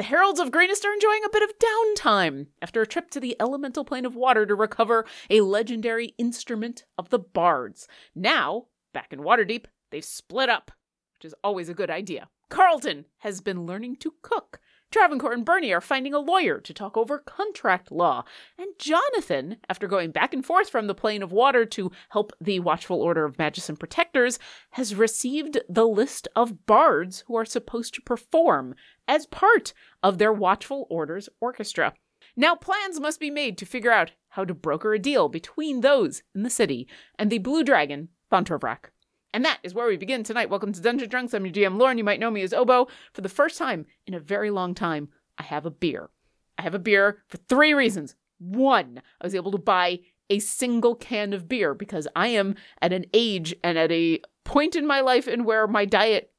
the Heralds of Greenest are enjoying a bit of downtime after a trip to the elemental plane of water to recover a legendary instrument of the bards. Now, back in Waterdeep, they've split up, which is always a good idea. Carlton has been learning to cook. Travancore and Bernie are finding a lawyer to talk over contract law. And Jonathan, after going back and forth from the plane of water to help the Watchful Order of Magician Protectors, has received the list of bards who are supposed to perform as part of their Watchful Order's orchestra. Now, plans must be made to figure out how to broker a deal between those in the city and the Blue Dragon, Bontorvrak. And that is where we begin tonight. Welcome to Dungeon Drunks. I'm your GM Lauren. You might know me as Obo. For the first time in a very long time, I have a beer. I have a beer for three reasons. One, I was able to buy a single can of beer because I am at an age and at a point in my life in where my diet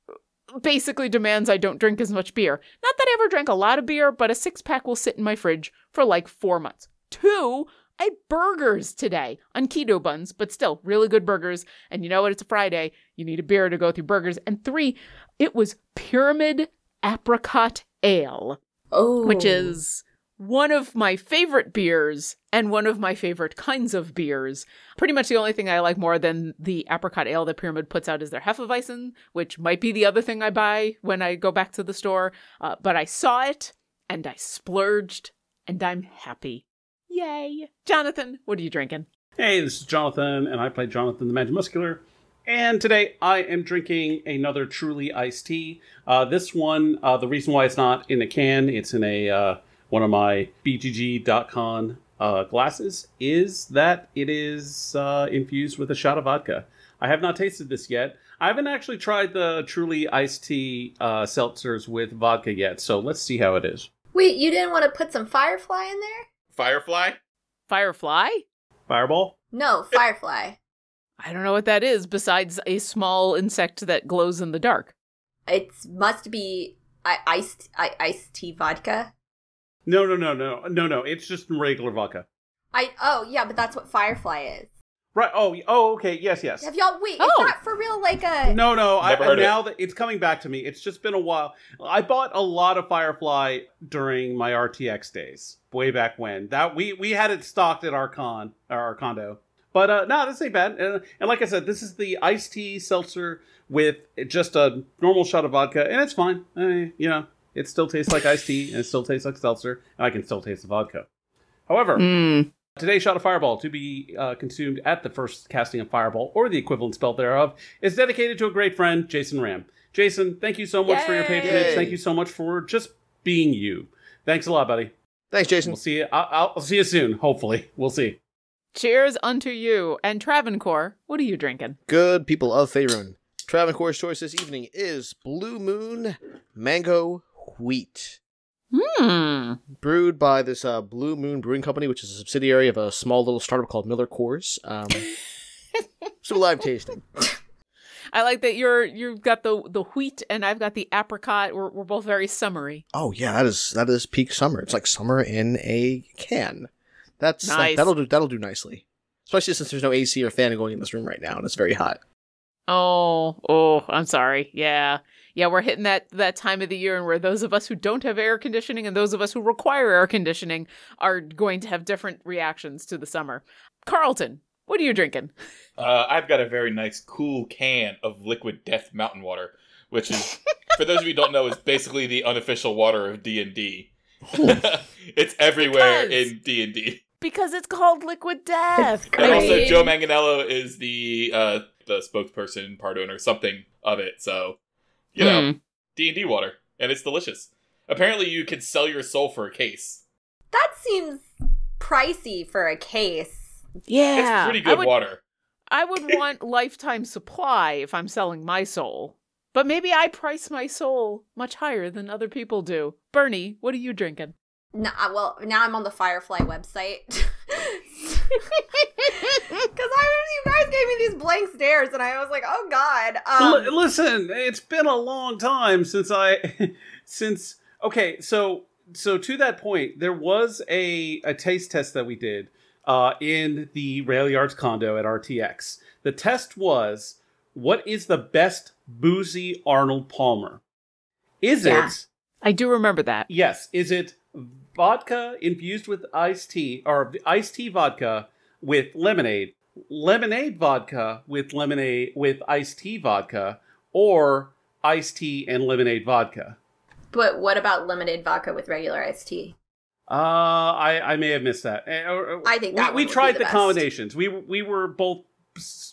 basically demands I don't drink as much beer. Not that I ever drank a lot of beer, but a six pack will sit in my fridge for like four months. Two, I had burgers today on keto buns, but still really good burgers. And you know what? It's a Friday. You need a beer to go through burgers. And three, it was Pyramid Apricot Ale, Oh. which is one of my favorite beers and one of my favorite kinds of beers. Pretty much the only thing I like more than the apricot ale that Pyramid puts out is their Hefeweizen, which might be the other thing I buy when I go back to the store. Uh, but I saw it and I splurged and I'm happy. Yay. Jonathan, what are you drinking? Hey, this is Jonathan, and I play Jonathan the Magimuscular. And today I am drinking another truly iced tea. Uh, this one, uh, the reason why it's not in a can, it's in a uh, one of my BGG.con uh, glasses, is that it is uh, infused with a shot of vodka. I have not tasted this yet. I haven't actually tried the truly iced tea uh, seltzers with vodka yet, so let's see how it is. Wait, you didn't want to put some firefly in there? Firefly? Firefly? Fireball? No, firefly. I don't know what that is besides a small insect that glows in the dark. It must be I- iced I- iced tea vodka. No, no, no, no, no, no. It's just regular vodka. I oh yeah, but that's what firefly is. Right. Oh, oh, okay. Yes, yes. Have y'all wait? Oh. Is that for real? Like a No, no. I, Never heard of now that it's coming back to me, it's just been a while. I bought a lot of Firefly during my RTX days, way back when. That we we had it stocked at our con, our condo. But uh, no, this ain't bad. Uh, and like I said, this is the iced tea seltzer with just a normal shot of vodka, and it's fine. Eh, you know, it still tastes like iced tea, and it still tastes like seltzer, and I can still taste the vodka. However, Mm. Today's shot of Fireball, to be uh, consumed at the first casting of Fireball, or the equivalent spell thereof, is dedicated to a great friend, Jason Ram. Jason, thank you so much for your patronage. Yay. Thank you so much for just being you. Thanks a lot, buddy. Thanks, Jason. We'll see you. I'll, I'll see you soon. Hopefully, we'll see. Cheers unto you. And Travancore, what are you drinking? Good people of Faerun. Travancore's choice this evening is Blue Moon Mango Wheat. Hmm. Brewed by this uh, Blue Moon Brewing Company, which is a subsidiary of a small little startup called Miller Coors. Um, so live tasting. I like that you're you've got the the wheat and I've got the apricot. We're we're both very summery. Oh yeah, that is that is peak summer. It's like summer in a can. That's that- Nice. that'll do that'll do nicely. Especially since there's no AC or fan going in this room right now and it's very hot. Oh, oh, I'm sorry. Yeah. Yeah, we're hitting that that time of the year and where those of us who don't have air conditioning and those of us who require air conditioning are going to have different reactions to the summer. Carlton, what are you drinking? Uh, I've got a very nice, cool can of liquid death mountain water, which is, for those of you who don't know, is basically the unofficial water of D and D. It's everywhere Because- in D and D. Because it's called liquid death. And also, Joe Manganiello is the uh, the spokesperson, part owner, something of it. So, you know, Mm. D and D water, and it's delicious. Apparently, you can sell your soul for a case. that seems pricey for a case. Yeah. it's pretty I good would, water. I would want lifetime supply if I'm selling my soul. But maybe I price my soul much higher than other people do. Bernie, what are you drinking? No, well, now I'm on the Firefly website. Because I you guys gave me these blank stares, and I was like, "Oh God." Um, L- listen, it's been a long time since I since okay, so so to that point, there was a a taste test that we did uh, in the Rail Yards condo at RTX. The test was what is the best boozy Arnold Palmer? Is Yeah. it I do remember that. yes, is it vodka infused with iced tea or iced tea vodka with lemonade, lemonade vodka with lemonade with iced tea vodka or iced tea and lemonade vodka? but what about lemonade vodka with regular iced tea? Uh, I I may have missed that. Eh, I think we, that we be tried the the, combinations. We we were both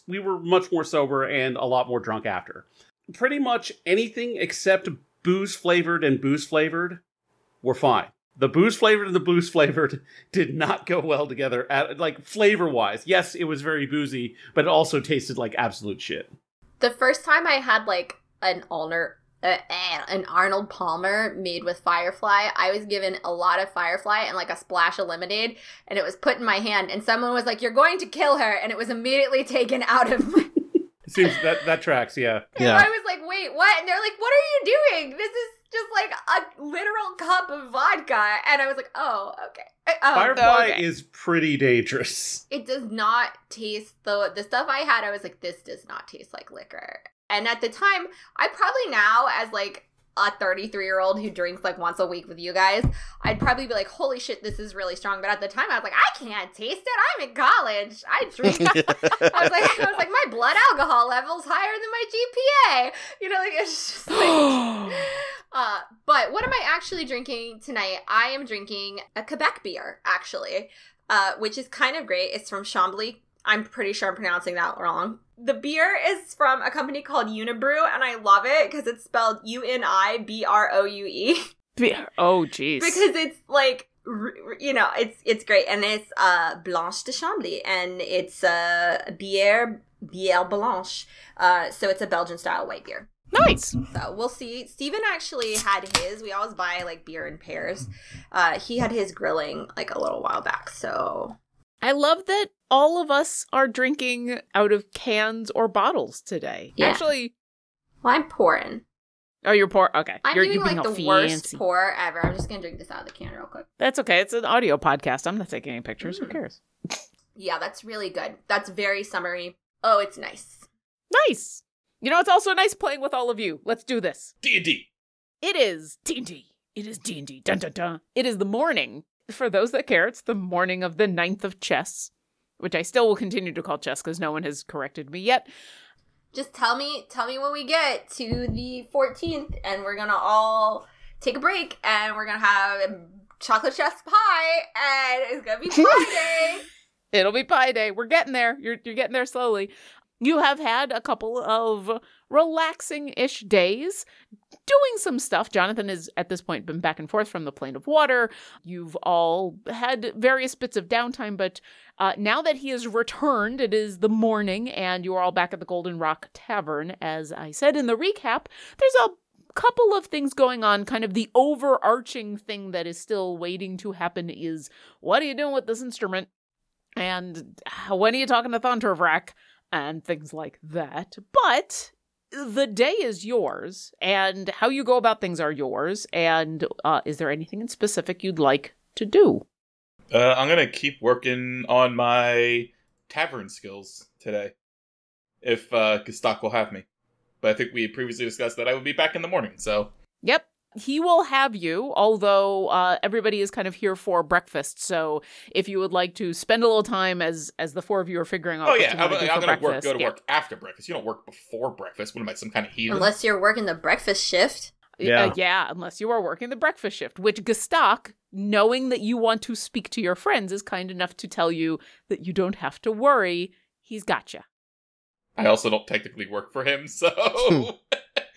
we were much more sober and a lot more drunk after. Pretty much anything except booze flavored and booze flavored were fine. The booze flavored and the booze flavored did not go well together. At, like flavor wise, yes, it was very boozy, but it also tasted like absolute shit. The first time I had like an Ulner, uh, eh, an Arnold Palmer made with Firefly, I was given a lot of Firefly and like a splash of lemonade, and it was put in my hand, and someone was like, "You're going to kill her," and it was immediately taken out of seems that that tracks. Yeah. And Yeah. I was like, "Wait, what?" And they're like, "What are you doing? This is just like a literal cup of vodka," and I was like, "Oh, okay." Uh, oh, Firefly okay. is pretty dangerous. it does not taste the the stuff I had. I was like, this does not taste like liquor. And at the time, I probably now as like a 33 year old who drinks like once a week with you guys, I'd probably be like, holy shit, this is really strong. But at the time, I was like, I can't taste it. I'm in college. I drink. I was like, I was like, my blood alcohol level's higher than my GPA. You know, like it's just like. Uh, but what am I actually drinking tonight? I am drinking a Quebec beer, actually, uh, which is kind of great. It's from Chambly. I'm pretty sure I'm pronouncing that wrong. The beer is from a company called Unibroue, and I love it because it's spelled U N I B R O U E oh, jeez. because it's like you know it's it's great and it's uh Blanche de Chambly and it's uh bière bière blanche uh so it's a Belgian style white beer. nice. So we'll see. Steven actually had his. We always buy like beer in pairs. Uh, he had his grilling like a little while back. So I love that all of us are drinking out of cans or bottles today. Yeah. Actually, well, I'm pouring. oh, you're poor. Okay, I'm you're, doing you're being like the fancy. worst pour ever. I'm just gonna drink this out of the can real quick. That's okay. It's an audio podcast. I'm not taking any pictures. Mm. Who cares? Yeah, that's really good. That's very summery. Oh, it's nice. Nice. You know, it's also nice playing with all of you. Let's do this. D&D. It is D&D. It is D&D. Dun dun dun. It is the morning. For those that care, it's the morning of the ninth of chess, which I still will continue to call chess because no one has corrected me yet. Just tell me, tell me when we get to the 14th, and we're gonna all take a break, and we're gonna have chocolate chess pie, and it's gonna be pie day. It'll be pie day. We're getting there. You're you're getting there slowly. You have had a couple of relaxing-ish days doing some stuff. Jonathan has at this point been back and forth from the plane of water. You've all had various bits of downtime, but uh, now that he has returned, it is the morning, and you are all back at the Golden Rock Tavern. As I said in the recap, there's a couple of things going on. Kind of the overarching thing that is still waiting to happen is what are you doing with this instrument? And uh, when are you talking to Thundervrak? And things like that. But the day is yours, and how you go about things are yours. And uh, is there anything in specific you'd like to do? Uh, I'm gonna keep working on my tavern skills today, if uh, Gestak will have me. But I think we previously discussed that I would be back in the morning, so Yep. He will have you, although uh, everybody is kind of here for breakfast. So if you would like to spend a little time as as the four of you are figuring out, oh what yeah, you I'm, I'm gonna work, go to yeah. work after breakfast. You don't work before breakfast. What am I, some kind of heathen? Unless you're working the breakfast shift. Yeah. Uh, yeah, unless you are working the breakfast shift, which Gestak, knowing that you want to speak to your friends, is kind enough to tell you that you don't have to worry. He's got you. I also don't technically work for him, so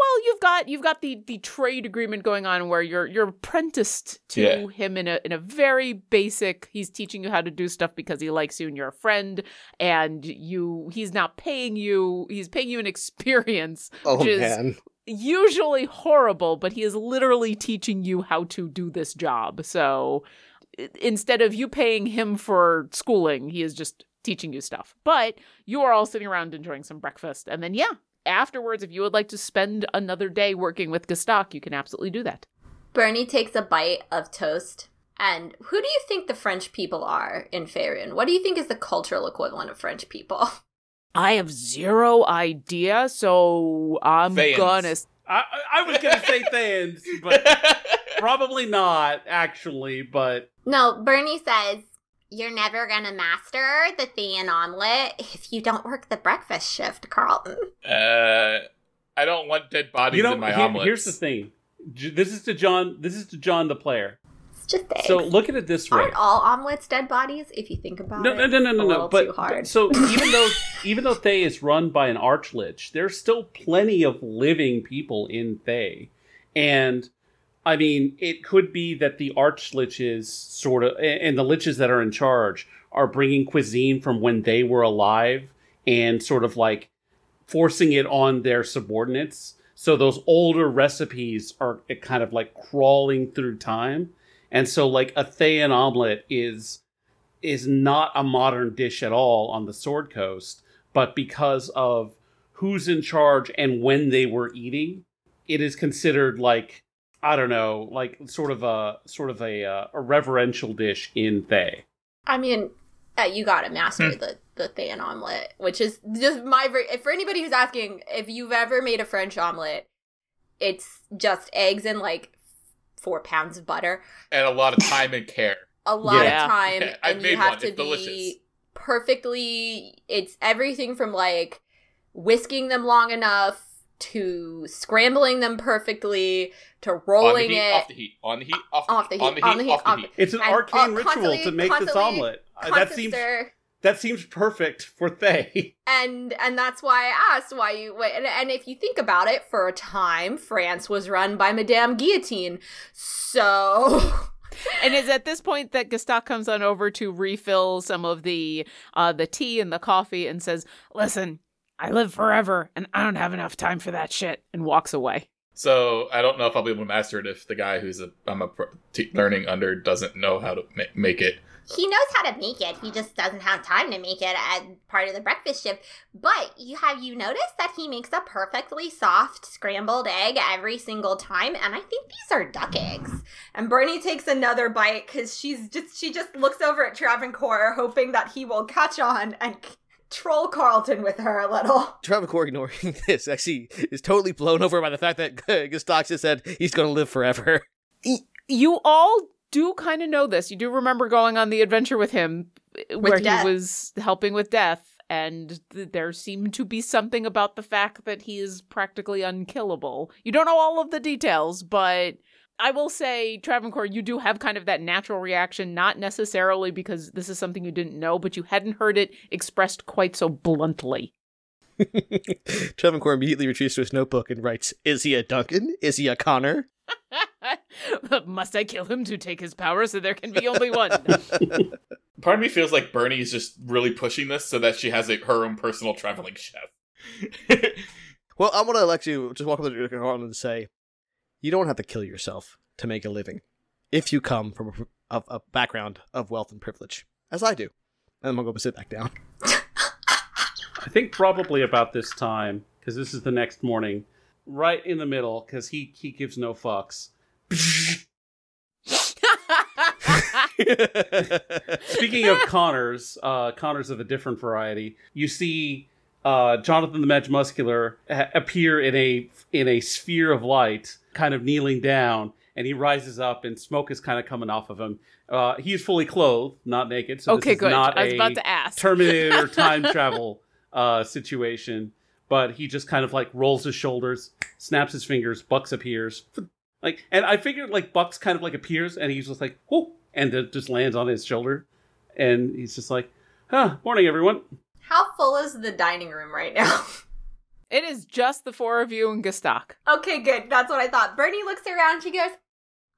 Well, you've got you've got the the trade agreement going on where you're you're apprenticed to Yeah. him in a in a very basic. He's teaching you how to do stuff because he likes you and you're a friend, and you he's not paying you. He's paying you an experience, Oh which is man. usually horrible, but he is literally teaching you how to do this job. So instead of you paying him for schooling, he is just teaching you stuff. But you are all sitting around enjoying some breakfast. And then, yeah, afterwards, if you would like to spend another day working with Gestak, you can absolutely do that. Bernie takes a bite of toast. And who do you think the French people are in Faerun? What do you think is the cultural equivalent of French people? I have zero idea, so I'm Fans. gonna. I, I- I was gonna say Thans, but probably not actually. But No, Bernie says, You're never gonna master the Thayan omelet if you don't work the breakfast shift, Carlton. uh, I don't want dead bodies you know, in my here- omelets. here's the thing. This is to John. This is to John, the player. It's just eggs. So look at it this way. Aren't all omelets dead bodies if you think about No, it? no, no, no, no, no. But too hard. so even though even though Thay is run by an archlich, there's still plenty of living people in Thay, and I mean, it could be that the arch liches sort of and the liches that are in charge are bringing cuisine from when they were alive and sort of like forcing it on their subordinates. So those older recipes are eh, kind of like crawling through time. And so like a Thayan omelet is is not a modern dish at all on the Sword Coast, but because of who's in charge and when they were eating, it is considered like I don't know, like sort of a sort of a uh, a reverential dish in Thay. I mean, uh, you gotta master Hmm. the the Thayan omelet, which is just my ver- for anybody who's asking if you've ever made a French omelet, it's just eggs and like four pounds of butter, and a lot of time and care. a lot Yeah. of time, Yeah, and you have one. to It's be delicious. perfectly. It's everything from like whisking them long enough to scrambling them perfectly to on the rolling heat, it. off the heat, on the heat, off the, Off the heat, on heat, the on heat, the heat, off the heat. It's an And, arcane uh, ritual to make this omelet. Uh, That seems that seems perfect for Thay. and and that's why I asked why you wait. And, and if you think about it, for a time, France was run by Madame Guillotine, so And it's at this point that Gestak comes on over to refill some of the uh, the tea and the coffee and says, "Listen, I live forever, and I don't have enough time for that shit," and walks away. So I don't know if I'll be able to master it if the guy who's a I'm a pro- t- learning under doesn't know how to ma- make it. he knows how to make it. He just doesn't have time to make it as part of the breakfast shift. But you have you noticed that he makes a perfectly soft scrambled egg every single time, and I think these are duck eggs. And Bernie takes another bite because she's just she just looks over at Travancore, hoping that he will catch on and troll Carlton with her a little. Travancore ignoring this actually is totally blown over by the fact that Gustax just said he's going to live forever. You all do kind of know this. You do remember going on the adventure with him uh, where death. he was helping with death, and th- there seemed to be something about the fact that he is practically unkillable. You don't know all of the details, but I will say, Travancore, you do have kind of that natural reaction, not necessarily because this is something you didn't know, but you hadn't heard it expressed quite so bluntly. Travancore immediately retreats to his notebook and writes, Is he a Duncan? Is he a Connor? Must I kill him to take his power so there can be only one? Part of me feels like Bernie is just really pushing this so that she has a, her own personal traveling chef. Well, I'm going to let you just walk up to Carlton and say, You don't have to kill yourself to make a living if you come from a, a, a background of wealth and privilege, as I do. And I'm going to go sit back down. I think probably about this time because this is the next morning, right in the middle because he he gives no fucks. Speaking of Connors, uh, Connors of a different variety, you see uh, Jonathan the Magimuscular ha- appear in a in a sphere of light, kind of kneeling down, and he rises up, and smoke is kind of coming off of him. Uh, he is fully clothed, not naked. So okay, this is good. Not I was a about to ask. Terminator time travel uh, situation, but he just kind of like rolls his shoulders, snaps his fingers, Bucks appears. Like, and I figured like Bucks kind of like appears, and he's just like, whoa, and it just lands on his shoulder, and he's just like, huh, morning everyone. How full is the dining room right now? It is just the four of you and Gestak. Okay, good. That's what I thought. Bernie looks around. She goes,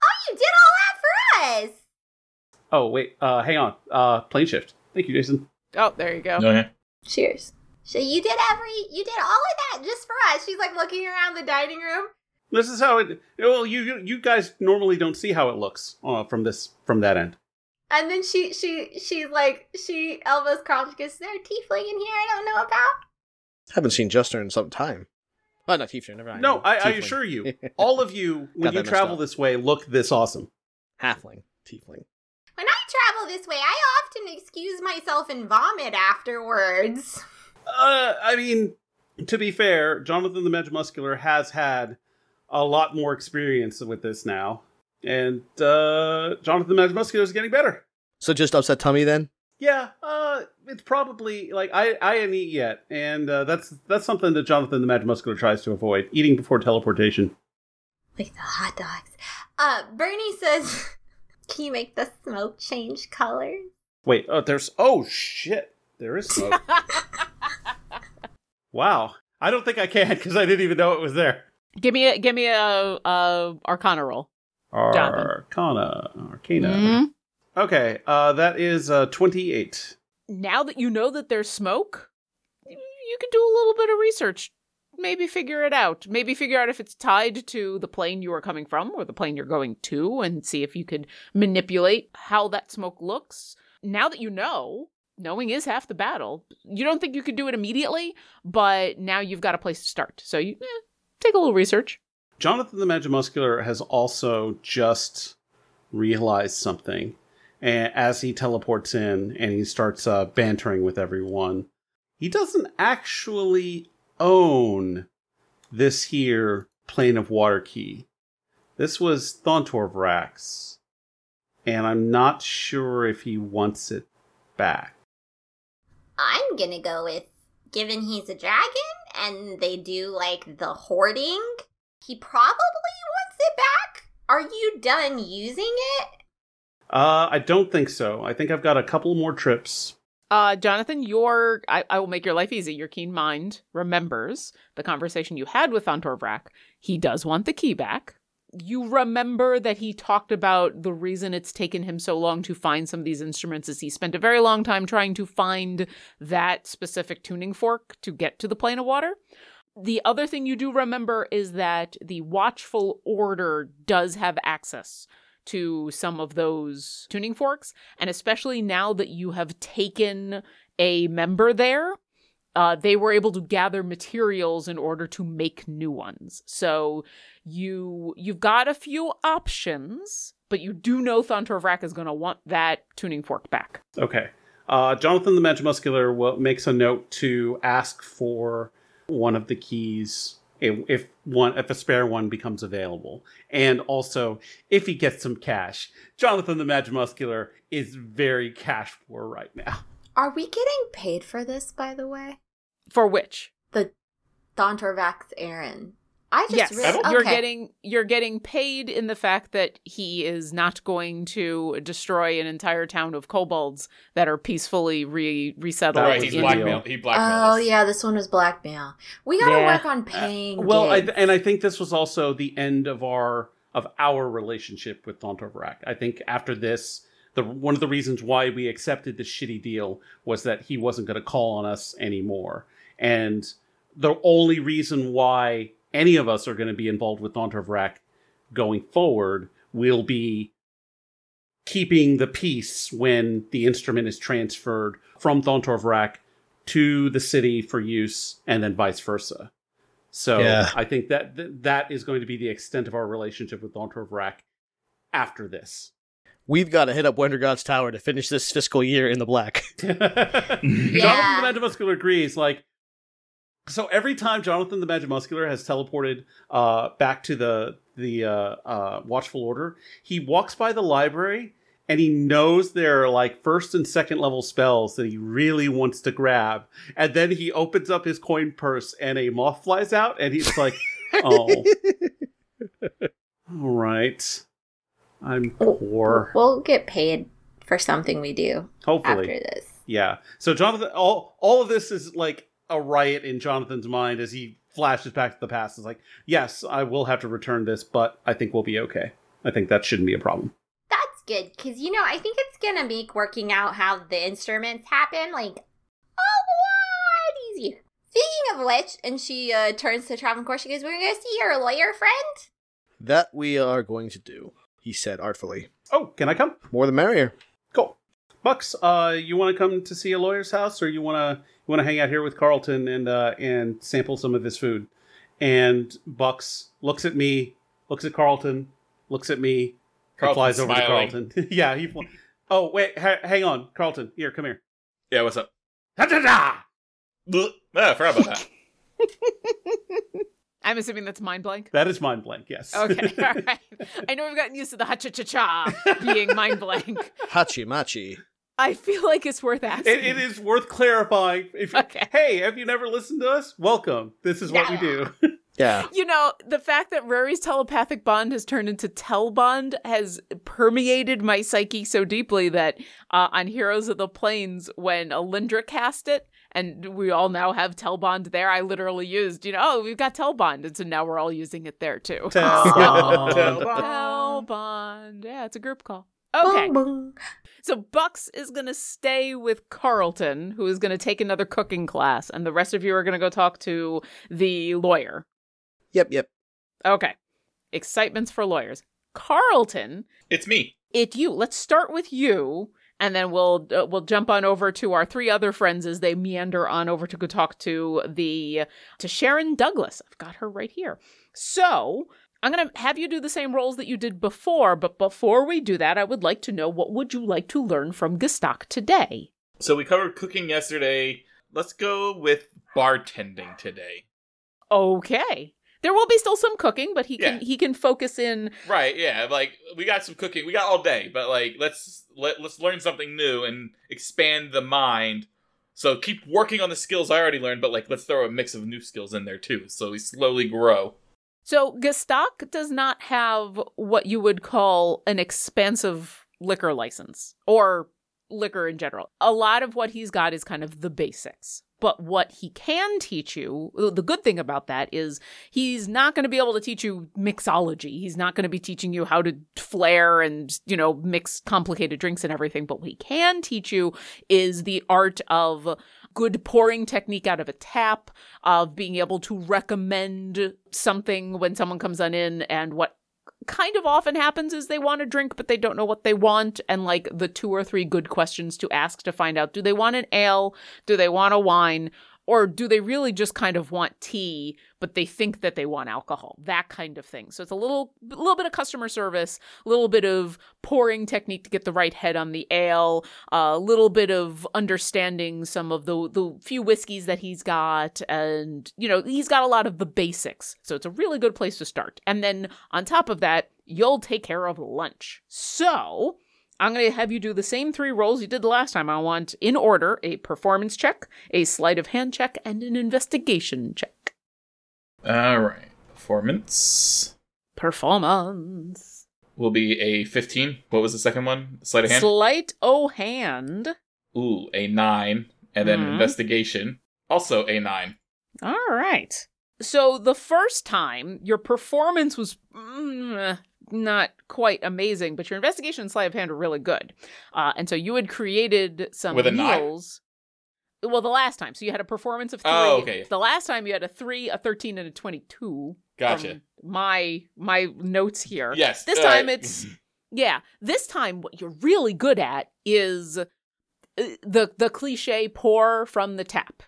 "Oh, you did all that for us." Oh wait, uh, hang on. Uh, plane shift. Thank you, Jason. Oh, there you go. Okay. Cheers. So you did every, you did all of that just for us. She's like looking around the dining room. This is how it. Well, you you, you guys normally don't see how it looks uh, from this from that end. And then she she she's like she elbows Carl. She goes, "Is there a tiefling in here I don't know about?" Haven't seen Juster in some time. Oh, not Tiefling, never mind. No, I, I Tiefling. assure you, all of you, when Got you that mixed travel up. this way, look this awesome. Halfling. Tiefling. When I travel this way, I often excuse myself and vomit afterwards. Uh, I mean, to be fair, Jonathan the Magimuscular has had a lot more experience with this now, and uh, Jonathan the Magimuscular is getting better. So just upset tummy then? Yeah, uh, it's probably like I I didn't eat yet, and uh, that's that's something that Jonathan the Magimuscular tries to avoid: eating before teleportation. Like the hot dogs. Uh, Bernie says, "Can you make the smoke change color?" Wait, oh, there's oh shit, there is smoke. wow, I don't think I can because I didn't even know it was there. give me a give me a, a Arcana roll. Jonathan. Arcana, Arcana. Mhm. Okay, uh, that is uh, 28. Now that you know that there's smoke, you can do a little bit of research. Maybe figure it out. Maybe figure out if it's tied to the plane you are coming from or the plane you're going to, and see if you could manipulate how that smoke looks. Now that you know, knowing is half the battle. You don't think you could do it immediately, but now you've got a place to start. So you eh, take a little research. Jonathan the Magimuscular has also just realized something and as he teleports in and he starts uh, bantering with everyone. He doesn't actually own this here plane of water key. This was Thontor Vrax, and I'm not sure if he wants it back. I'm gonna go with, given he's a dragon and they do like the hoarding, he probably wants it back. Are you done using it? Uh, I don't think so. I think I've got a couple more trips. Uh, Jonathan, your I, I will make your life easy. Your keen mind remembers the conversation you had with Thontor Vrak. He does want the key back. You remember that he talked about the reason it's taken him so long to find some of these instruments is he spent a very long time trying to find that specific tuning fork to get to the plane of water. The other thing you do remember is that the Watchful Order does have access to some of those tuning forks, and especially now that you have taken a member there, uh, they were able to gather materials in order to make new ones. So you you've got a few options, but you do know Thontor Vrak is going to want that tuning fork back. Okay. Uh, Jonathan the Magimuscular will, makes a note to ask for one of the keys if, if one if a spare one becomes available, and also if he gets some cash. Jonathan the Magimuscular is very cash poor right now. Are we getting paid for this, by the way? For which? The Thontorvax Aaron. I just yes, really, you're getting you're getting paid in the fact that he is not going to destroy an entire town of kobolds that are peacefully re- resettled. Right, was he's the in- deal. blackmailed. He blackmailed Oh us. yeah, this one was blackmail. We gotta Yeah. work on uh, paying. Well, I, gigs. and I think this was also the end of our of our relationship with Thontor Vrak. I think after this, the one of the reasons why we accepted the shitty deal was that he wasn't going to call on us anymore, and the only reason why any of us are going to be involved with Thontor Vrak going forward will be keeping the peace when the instrument is transferred from Thontor Vrak to the city for use, and then vice versa. So Yeah. I think that th- that is going to be the extent of our relationship with Thontor Vrak after this. We've got to hit up Wendergod's Tower to finish this fiscal year in the black. Jonathan the Magimuscular agrees. Like, so every time Jonathan the Magimuscular has teleported uh, back to the the uh, uh, Watchful Order, he walks by the library and he knows there are like first and second level spells that he really wants to grab, and then he opens up his coin purse and a moth flies out, and he's like, "Oh, all right, I'm poor." we'll get paid for something we do Hopefully, after this. Yeah. So Jonathan, all all of this is like a riot in Jonathan's mind as he flashes back to the past. It's like, yes, I will have to return this, but I think we'll be okay. I think that shouldn't be a problem. That's good because you know I think it's gonna make working out how the instruments happen like a lot easier. Speaking of which, and she uh, turns to Travancore. She goes, "We're gonna see your lawyer friend." That we are going to do, he said artfully. Oh, can I come? More the merrier. Cool. Bucks, uh, you want to come to see a lawyer's house, or you want to you want to hang out here with Carlton and uh, and sample some of his food? And Bucks looks at me, looks at Carlton, looks at me, and Carlton's flies over smiling. to Carlton. yeah, he. Fl- oh wait, ha- hang on, Carlton. Here, come here. Yeah, what's up? Da-da-da! Blech. Ah, I forgot about that. I'm assuming that's mind blank. That is mind blank. Yes. Okay, all right. I know we've gotten used to the ha cha cha cha being mind blank. Hachi machi. I feel like it's worth asking. It, it is worth clarifying. If Okay. hey, have you never listened to us? Welcome. This is what we do. Yeah. You know, the fact that Rory's telepathic bond has turned into Tel bond has permeated my psyche so deeply that uh, on Heroes of the Plains, when Alindra cast it, and we all now have Tel bond there, I literally used, you know, oh, we've got Tel bond, and so now we're all using it there too. Tell Bond. Tell bond, yeah, it's a group call. Okay, Boom, boom. so Bucks is gonna stay with Carlton, who is gonna take another cooking class, and the rest of you are gonna go talk to the lawyer. Yep, yep. Okay. Excitements for lawyers. Carlton, It's me. it you. Let's start with you, and then we'll uh, we'll jump on over to our three other friends as they meander on over to go talk to the to Sharon Douglas. I've got her right here. So I'm gonna have you do the same roles that you did before, but before we do that, I would like to know what would you like to learn from Gestak today. So we covered cooking yesterday. Let's go with bartending today. Okay. There will be still some cooking, but he can he can focus in Right, yeah, like we got some cooking. We got all day, but like let's let let's learn something new and expand the mind. So keep working on the skills I already learned, but like let's throw a mix of new skills in there too, so we slowly grow. So Gestak does not have what you would call an expansive liquor license or liquor in general. A lot of what he's got is kind of the basics. But what he can teach you, the good thing about that is he's not going to be able to teach you mixology. He's not going to be teaching you how to flare and, you know, mix complicated drinks and everything. But what he can teach you is the art of good pouring technique out of a tap, of being able to recommend something when someone comes on in and what kind of often happens is they want a drink but they don't know what they want and like the two or three good questions to ask to find out do they want an ale? Do they want a wine or do they really just kind of want tea but they think that they want alcohol? That kind of thing. So it's a little little bit of customer service a little bit of pouring technique to get the right head on the ale a little bit of understanding some of the the few whiskeys that he's got and you know he's got a lot of the basics. So it's a really good place to start. And then on top of that you'll take care of lunch. So I'm going to have you do the same three rolls you did the last time. I want, in order, a performance check, a sleight of hand check, and an investigation check. All right, performance Performance. will be a fifteen. What was the second one? Sleight of hand. Sleight o' hand. Ooh, a nine, and then Mhm. investigation also a nine. All right. So the first time, your performance was mm, not quite amazing, but your investigation and sleight of hand are really good. Uh, and so you had created some With meals. Well, the last time. So you had a performance of three. Oh, okay. The last time you had a three, a 13, and a 22. Gotcha. My my notes here. Yes. This time it's yeah. This time what you're really good at is uh, the the cliche pour from the tap,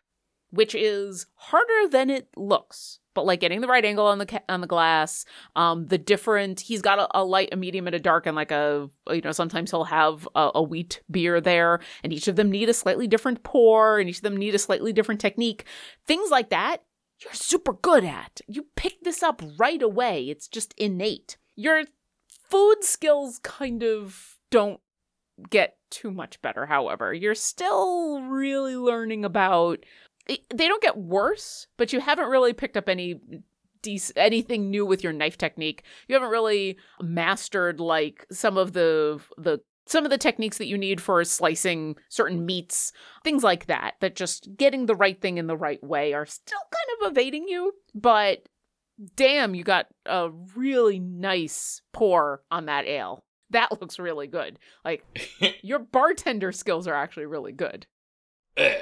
which is harder than it looks. But like getting the right angle on the on the glass, um, the different he's got a, a light, a medium, and a dark, and like a you know sometimes he'll have a, a wheat beer there, and each of them need a slightly different pour, and each of them need a slightly different technique. Things like that you're super good at. You pick this up right away. It's just innate. Your food skills kind of don't get too much better, however. You're still really learning about they don't get worse, but you haven't really picked up any anything new with your knife technique. You haven't really mastered like some of the the some of the techniques that you need for slicing certain meats, things like that, that just getting the right thing in the right way are still kind of evading you. But damn, you got a really nice pour on that ale. That looks really good. Like, your bartender skills are actually really good. Eh.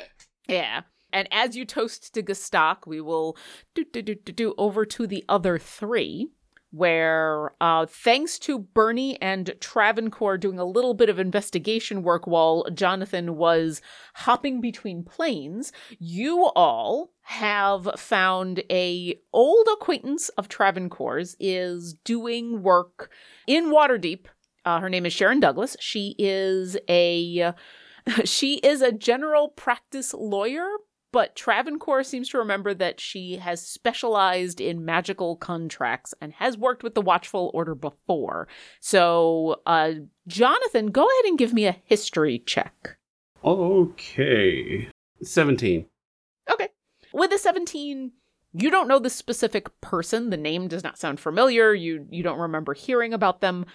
Yeah. And as you toast to Gestak, we will do, do, do, do, do over to the other three, where uh, thanks to Bernie and Travancore doing a little bit of investigation work while Jonathan was hopping between planes, you all have found a old acquaintance of Travancore's is doing work in Waterdeep. Uh, her name is Sharon Douglas. She is a she is a general practice lawyer, but Travancore seems to remember that she has specialized in magical contracts and has worked with the Watchful Order before. So, uh, Jonathan, go ahead and give me a history check. Okay. 17. Okay. With a 17, you don't know the specific person. The name does not sound familiar. You you don't remember hearing about them,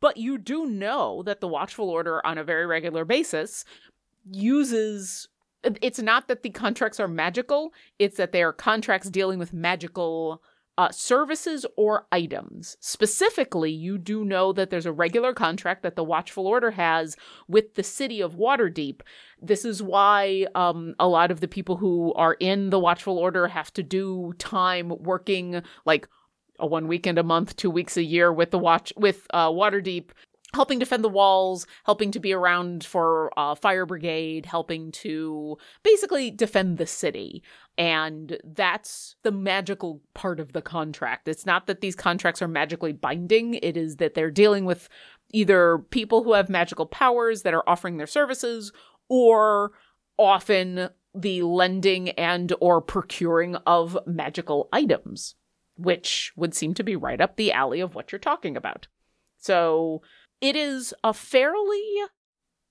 but you do know that the Watchful Order on a very regular basis uses it's not that the contracts are magical, it's that they are contracts dealing with magical uh, services or items. Specifically, you do know that there's a regular contract that the Watchful Order has with the city of Waterdeep. This is why um, a lot of the people who are in the Watchful Order have to do time working like a one weekend a month, two weeks a year with the watch with uh, Waterdeep helping defend the walls, helping to be around for uh, fire brigade, helping to basically defend the city. And that's the magical part of the contract. It's not that these contracts are magically binding, it is that they're dealing with either people who have magical powers that are offering their services or often the lending and or procuring of magical items which would seem to be right up the alley of what you're talking about so it is a fairly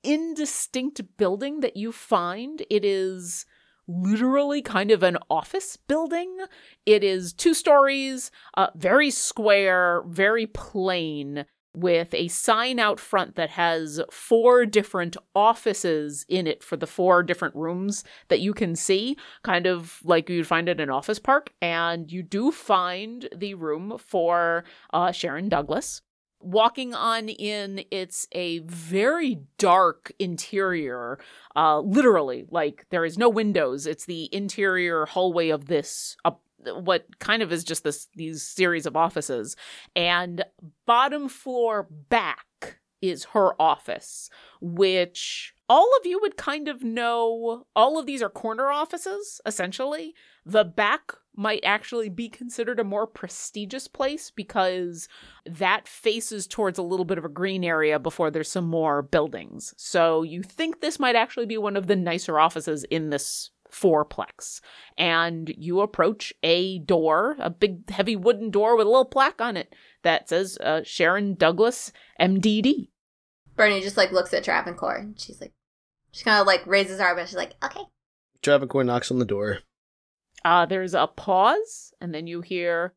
indistinct building that you find. It is literally kind of an office building. It is two stories, uh, very square, very plain, with a sign out front that has four different offices in it for the four different rooms that you can see, kind of like you'd find at an office park. And you do find the room for uh, Sharon Douglas walking on in it's a very dark interior uh literally like there is no windows. It's the interior hallway of this uh, what kind of is just this these series of offices. And bottom floor back is her office which all of you would kind of know all of these are corner offices essentially. The back might actually be considered a more prestigious place because that faces towards a little bit of a green area before there's some more buildings. So you think this might actually be one of the nicer offices in this fourplex. And you approach a door, a big heavy wooden door with a little plaque on it that says uh, Sharon Douglas MDD. Bernie just like looks at Travancore and she's like, she kind of like raises her eyebrows. She's like, okay. Travancore knocks on the door. Uh, there's a pause, and then you hear,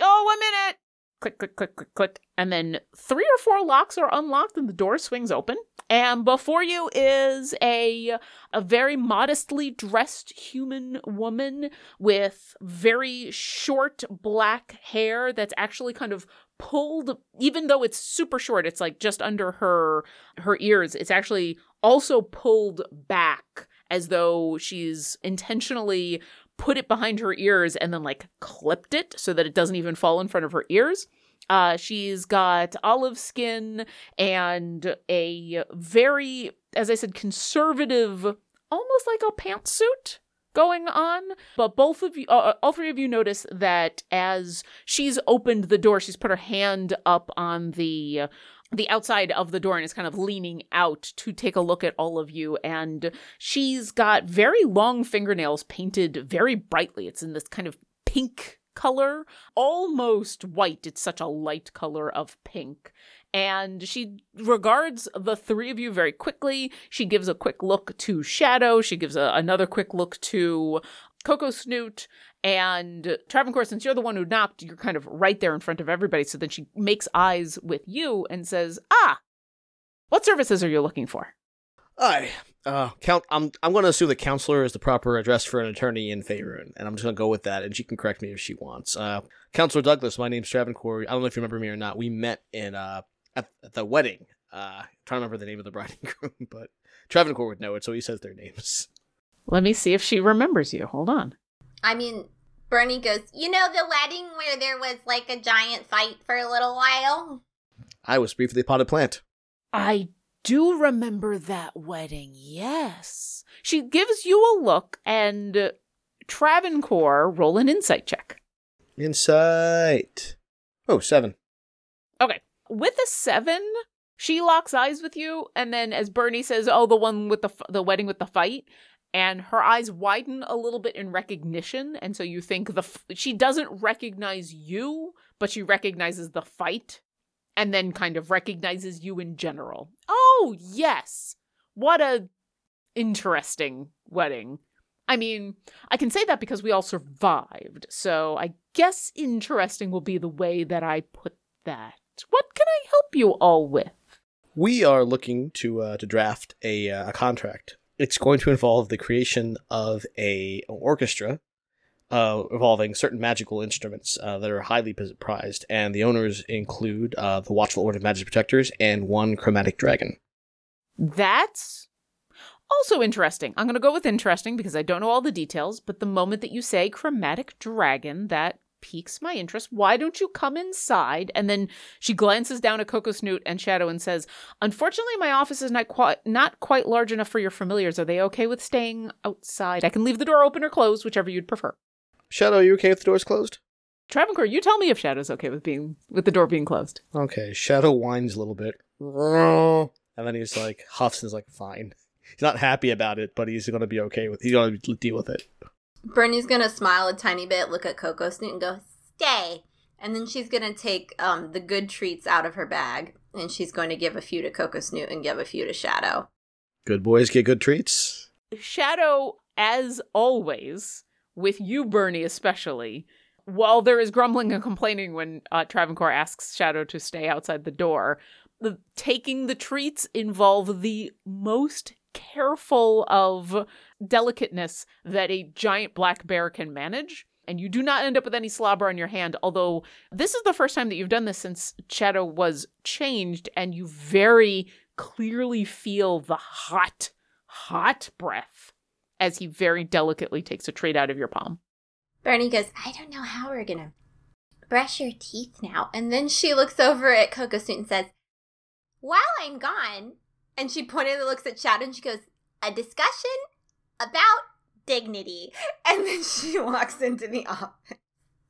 oh, one minute! Click, click, click, click, click. And then three or four locks are unlocked, and the door swings open. And before you is a a very modestly dressed human woman with very short black hair that's actually kind of pulled even though it's super short it's like just under her her ears it's actually also pulled back as though she's intentionally put it behind her ears and then like clipped it so that it doesn't even fall in front of her ears. Uh, she's got olive skin and a very, as I said, conservative, almost like a pantsuit going on. But both of you, uh, all three of you notice that as she's opened the door, she's put her hand up on the the outside of the door and is kind of leaning out to take a look at all of you. And she's got very long fingernails painted very brightly. It's in this kind of pink color, almost white. It's such a light color of pink. And she regards the three of you very quickly. She gives a quick look to Shadow. She gives a, another quick look to Coco Snoot and Travancore, since you're the one who knocked, you're kind of right there in front of everybody. So then she makes eyes with you and says, Ah, What services are you looking for? I uh count I'm I'm gonna assume the counselor is the proper address for an attorney in Faerun, and I'm just gonna go with that and she can correct me if she wants. Uh Counselor Douglas, my name's Travancore. I don't know if you remember me or not. We met in uh at, at the wedding. Uh trying to remember the name of the bride and groom, but Travancore would know it, so he says their names. Let me see if she remembers you. Hold on. I mean, Bernie goes, You know the wedding where there was like a giant fight for a little while? I was briefly potted plant. I do remember that wedding, yes. She gives you a look, and uh, Travancore, roll an insight check. Insight. Oh, seven. Okay. With a seven, she locks eyes with you, and then as Bernie says, "Oh, the one with the f- the wedding with the fight," and her eyes widen a little bit in recognition, and so you think the f- she doesn't recognize you, but she recognizes the fight, and then kind of recognizes you in general. Oh yes, what a interesting wedding. I mean, I can say that because we all survived, so I guess interesting will be the way that I put that. What can I help you all with? We are looking to uh, to draft a uh, a contract. It's going to involve the creation of a orchestra uh, involving certain magical instruments uh, that are highly prized, and the owners include uh, the Watchful Order of Magic Protectors and one chromatic dragon. That's also interesting. I'm going to go with interesting because I don't know all the details, but the moment that you say chromatic dragon, that piques my interest. Why don't you come inside? And then she glances down at Coco Snoot and Shadow and says, "Unfortunately, my office is not quite not quite large enough for your familiars. Are they okay with staying outside? I can leave the door open or closed, whichever you'd prefer." Shadow, are you okay if the door's closed? Travancore, you tell me if Shadow's okay with being with the door being closed. Okay. Shadow whines a little bit, and then he's like huffs and is like, "Fine." He's not happy about it, but he's going to be okay with. He's going to deal with it. Bernie's gonna smile a tiny bit, look at Coco Snoot, and go, "Stay." And then she's gonna take um, the good treats out of her bag, and she's going to give a few to Coco Snoot and give a few to Shadow. Good boys get good treats. Shadow, as always, with you, Bernie, especially, while there is grumbling and complaining when uh, Travancore asks Shadow to stay outside the door, the taking the treats involve the most careful of delicateness that a giant black bear can manage. And you do not end up with any slobber on your hand, although this is the first time that you've done this since Shadow was changed, and you very clearly feel the hot, hot breath as he very delicately takes a treat out of your palm. Bernie goes, I don't know how we're gonna brush your teeth now. And then she looks over at Coco Snoot and says, While I'm gone, and she pointedly looks at Shadow and she goes, A discussion about dignity. And then she walks into the office.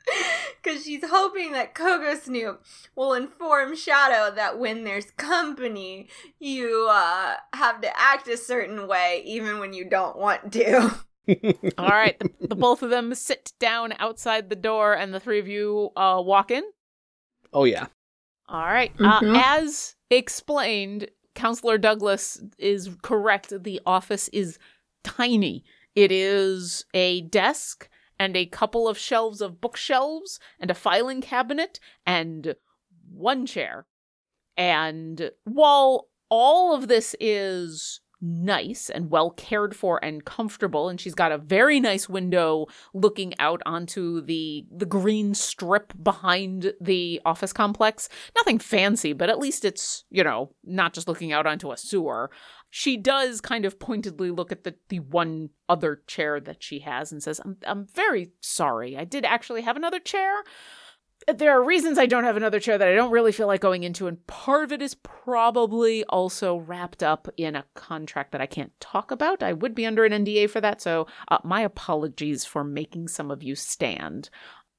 Because she's hoping that Coco Snoot will inform Shadow that when there's company, you uh, have to act a certain way, even when you don't want to. All right, the, the both of them sit down outside the door, and the three of you uh, walk in. Oh yeah. All right. Mhm. Uh, as explained, Counselor Douglas is correct. The office is tiny. It is a desk and a couple of shelves of bookshelves and a filing cabinet and one chair. And while all of this is nice and well cared for and comfortable and she's got a very nice window looking out onto the the green strip behind the office complex nothing fancy but at least it's you know not just looking out onto a sewer she does kind of pointedly look at the the one other chair that she has and says i'm i'm very sorry i did actually have another chair there are reasons I don't have another chair that I don't really feel like going into, and part of it is probably also wrapped up in a contract that I can't talk about. I would be under an NDA for that, so uh, my apologies for making some of you stand.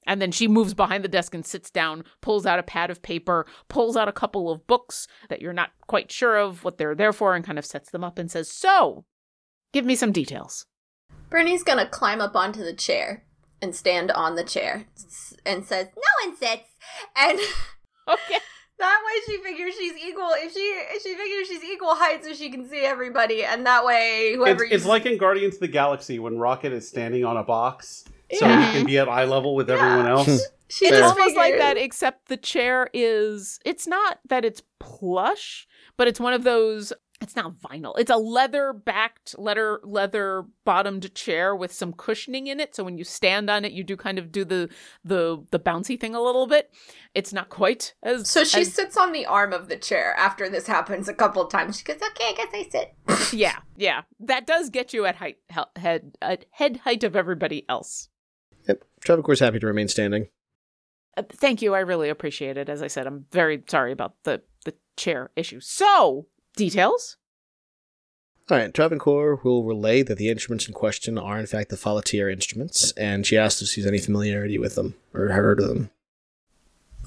And then she moves behind the desk and sits down, pulls out a pad of paper, pulls out a couple of books that you're not quite sure of what they're there for, and kind of sets them up and says, So, give me some details. Bernie's gonna climb up onto the chair and stand on the chair and says, "No one sits." And Okay. that way, she figures she's equal. If she if she figures she's equal height, so she can see everybody, and that way, whoever It's, you it's like in Guardians of the Galaxy when Rocket is standing on a box so he can be at eye level with everyone else. She It's just almost like that, except the chair is. It's not that it's plush, but it's one of those. It's not vinyl. It's a leather backed, leather leather bottomed chair with some cushioning in it. So when you stand on it, you do kind of do the the the bouncy thing a little bit. It's not quite as. So she as- sits on the arm of the chair after this happens a couple of times. She goes, "Okay, I guess I sit." yeah, yeah. That does get you at height, he- head at head height of everybody else. Yep. Travancore's happy to remain standing. Uh, thank you. I really appreciate it. As I said, I'm very sorry about the the chair issue. So details. All right, Travancore will relay that the instruments in question are, in fact, the Folatier instruments, and she asks if she's any familiarity with them or heard of them.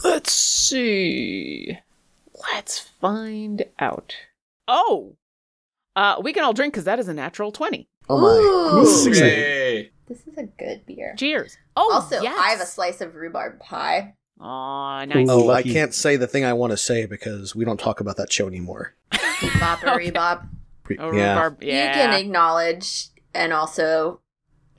Let's see. Let's find out. Oh, uh, we can all drink because that is a natural twenty. Oh my! Ooh. This is exciting. Yay. This is a good beer. Cheers. Oh, also, yes. I have a slice of rhubarb pie. Aw, nice. Oh, I can't say the thing I want to say because we don't talk about that show anymore. Boppery bop. Pre- Oh, yeah. rhubarb. Yeah. You can acknowledge and also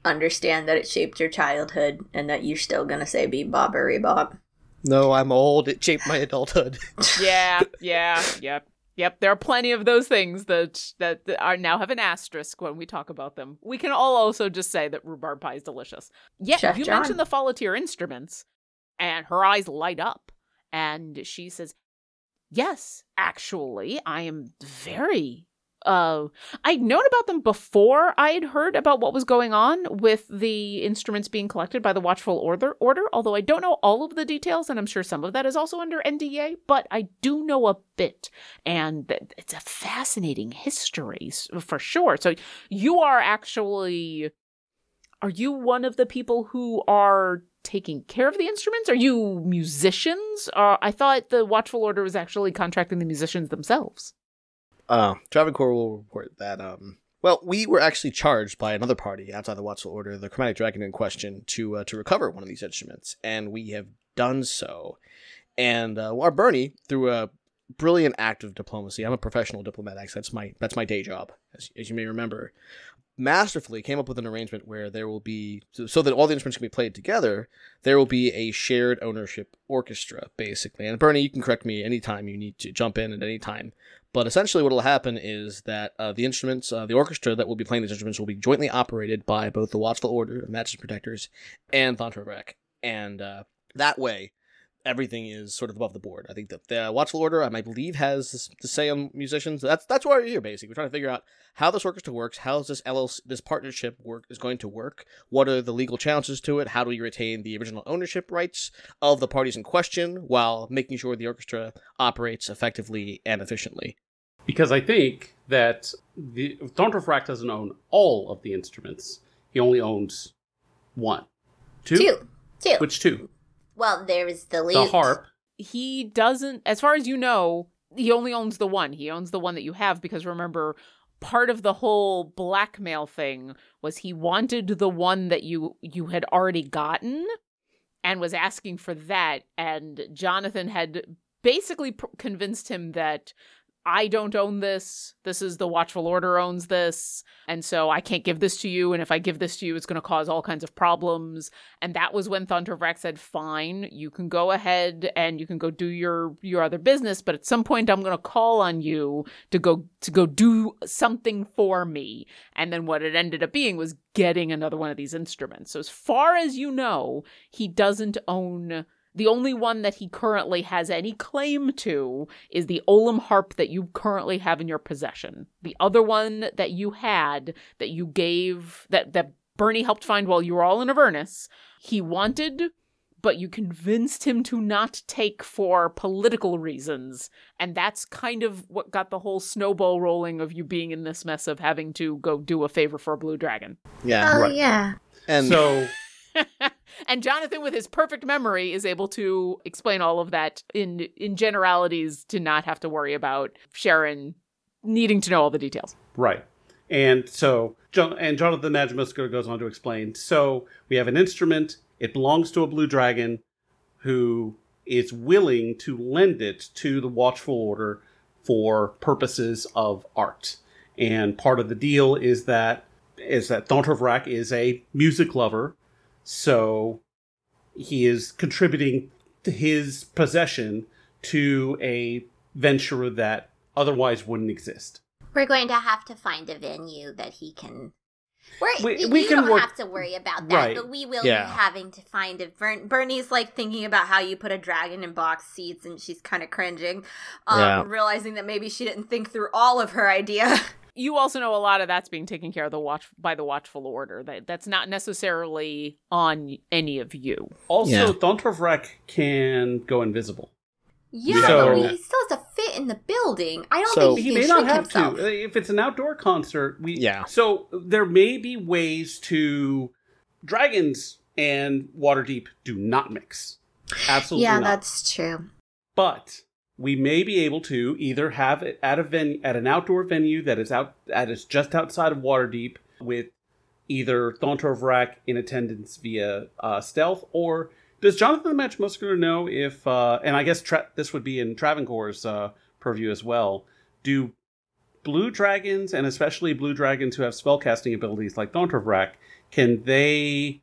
understand that it shaped your childhood and that you're still gonna say be bobbery bob. No, I'm old. It shaped my adulthood. yeah, yeah, yep, yep. There are plenty of those things that, that are now have an asterisk when we talk about them. We can all also just say that rhubarb pie is delicious. Yeah, Chef you John. mentioned the Folatier instruments, and her eyes light up, and she says, "Yes, actually, I am very." Uh, I'd known about them before I had heard about what was going on with the instruments being collected by the Watchful Order. Order, although I don't know all of the details, and I'm sure some of that is also under NDA, but I do know a bit, and it's a fascinating history for sure. So you are actually, are you one of the people who are taking care of the instruments? Are you musicians? Uh, I thought the Watchful Order was actually contracting the musicians themselves. Uh, Travancore will report that, um, well, we were actually charged by another party outside the Watchful Order, the Chromatic Dragon in question, to uh, to recover one of these instruments, and we have done so. And uh, our Bernie, through a brilliant act of diplomacy, I'm a professional diplomat. Actually, that's my that's my day job, as, as you may remember. Masterfully came up with an arrangement where there will be so, that all the instruments can be played together. There will be a shared ownership orchestra, basically. And Bernie, you can correct me anytime you need to jump in at any time. But essentially, what will happen is that uh, the instruments, uh, the orchestra that will be playing these instruments, will be jointly operated by both the Watchful Order of Magists Protectors and Thontorvrak. And uh, that way, everything is sort of above the board. I think that the Watchful Order, I believe, has this to say on musicians. That's that's why we're here, basically. We're trying to figure out how this orchestra works, how is this LLC, this partnership work is going to work, what are the legal challenges to it, how do we retain the original ownership rights of the parties in question while making sure the orchestra operates effectively and efficiently. Because I think that the Thontorvrak doesn't own all of the instruments. He only owns one. Two? Two. Two. Which two? Well, there's the lute. The harp. He doesn't, as far as you know, he only owns the one. He owns the one that you have because remember, part of the whole blackmail thing was he wanted the one that you you had already gotten and was asking for that and Jonathan had basically pr- convinced him that I don't own this. This is the Watchful Order owns this. And so I can't give this to you. And if I give this to you, it's going to cause all kinds of problems. And that was when Thontorvrak said, fine, you can go ahead and you can go do your, your other business. But at some point, I'm going to call on you to go, to go do something for me. And then what it ended up being was getting another one of these instruments. So as far as you know, he doesn't own the only one that he currently has any claim to is the Ollamh harp that you currently have in your possession. The other one that you had that you gave that that Bernie helped find while you were all in Avernus, he wanted but you convinced him to not take for political reasons. And that's kind of what got the whole snowball rolling of you being in this mess of having to go do a favor for a blue dragon. Yeah. Oh Right. yeah. And So and Jonathan, with his perfect memory, is able to explain all of that in in generalities to not have to worry about Sharon needing to know all the details. Right. And so, Jo- and Jonathan Magimuscular goes on to explain. So we have an instrument. It belongs to a blue dragon, who is willing to lend it to the Watchful Order for purposes of art. And part of the deal is that is that Thontorvrak is a music lover So he is contributing his possession to a venture that otherwise wouldn't exist. We're going to have to find a venue that he can. We're, We- we, we you can don't work- have to worry about that, Right. but we will Yeah. be having to find a. Bern- Bernie's like thinking about how you put a dragon in box seats, and she's kind of cringing, um, Yeah. realizing that maybe she didn't think through all of her idea. You also know a lot of that's being taken care of the watch by the watchful order. That that's not necessarily on any of you. Also, Yeah. Thontorvrak can go invisible. yeah, So- but he still has to fit in the building. I don't So- think he, He may not have himself. to. If it's an outdoor concert, we Yeah. So there may be ways to dragons and Waterdeep do not mix. Absolutely Yeah, not. that's true. but we may be able to either have it at a venue at an outdoor venue that is out that is just outside of Waterdeep with either Thontorvrak in attendance via uh, stealth, or does Jonathan the Magimuscular know if uh, and I guess tra- this would be in Travancore's uh, purview as well. Do blue dragons and especially blue dragons who have spellcasting abilities like Thontorvrak can they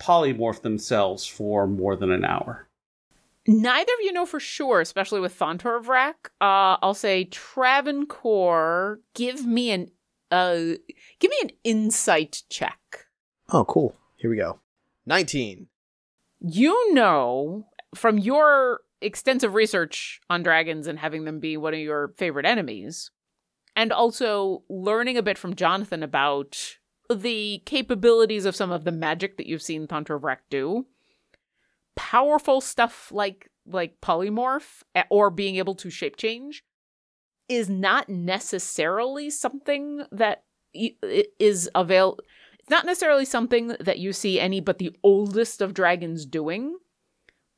polymorph themselves for more than an hour? Neither of you know for sure, especially with Thontorvrak. Uh, I'll say Travancore. Give me an uh, give me an insight check. Oh, cool. Here we go. 19. You know from your extensive research on dragons and having them be one of your favorite enemies, and also learning a bit from Jonathan about the capabilities of some of the magic that you've seen Thontorvrak do. Powerful stuff like like polymorph eh, or being able to shape change is not necessarily something that is avail it's not necessarily something that you see any but the oldest of dragons doing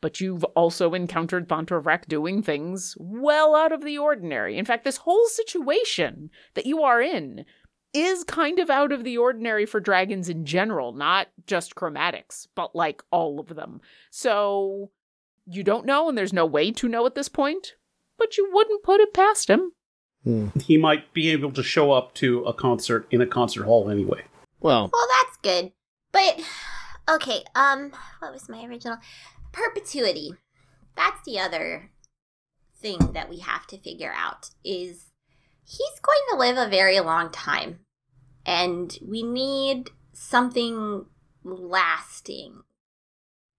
but you've also encountered Thontorvrak doing things well out of the ordinary. In fact, this whole situation that you are in is kind of out of the ordinary for dragons in general, not just chromatics, but like all of them. So you don't know, and there's no way to know at this point, but you wouldn't put it past him. Hmm. he might be able to show up to a concert in a concert hall anyway. Well, Well, that's good. But okay, um what was my original perpetuity? That's the other thing that we have to figure out is he's going to live a very long time and we need something lasting.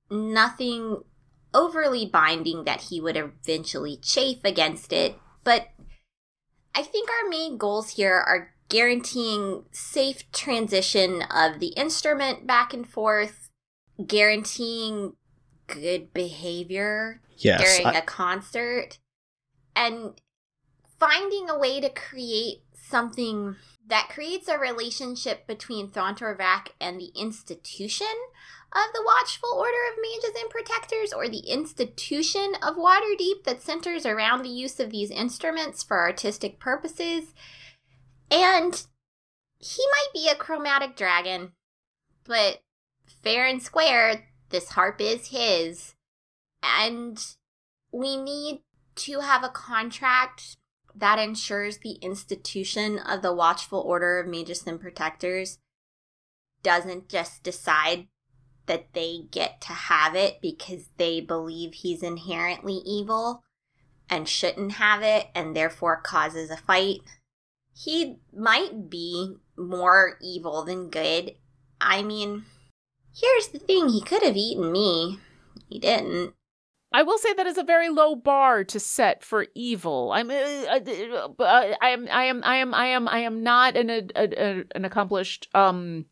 Nothing overly binding that he would eventually chafe against it, but I think our main goals here are guaranteeing safe transition of the instrument back and forth, guaranteeing good behavior yes. during I- a concert, and finding a way to create something that creates a relationship between Thontorvrak and the institution of the Watchful Order of Mages and Protectors, or the institution of Waterdeep that centers around the use of these instruments for artistic purposes. And he might be a chromatic dragon, but fair and square, this harp is his. And we need to have a contract that ensures the institution of the Watchful Order of Mages and Protectors doesn't just decide that they get to have it because they believe he's inherently evil and shouldn't have it and therefore causes a fight. He might be more evil than good. I mean, here's the thing he could have eaten me. He didn't. I will say that is a very low bar to set for evil. I'm, uh, uh, uh, I am, I am, I am, I am, I am not an a, a, an accomplished. Um,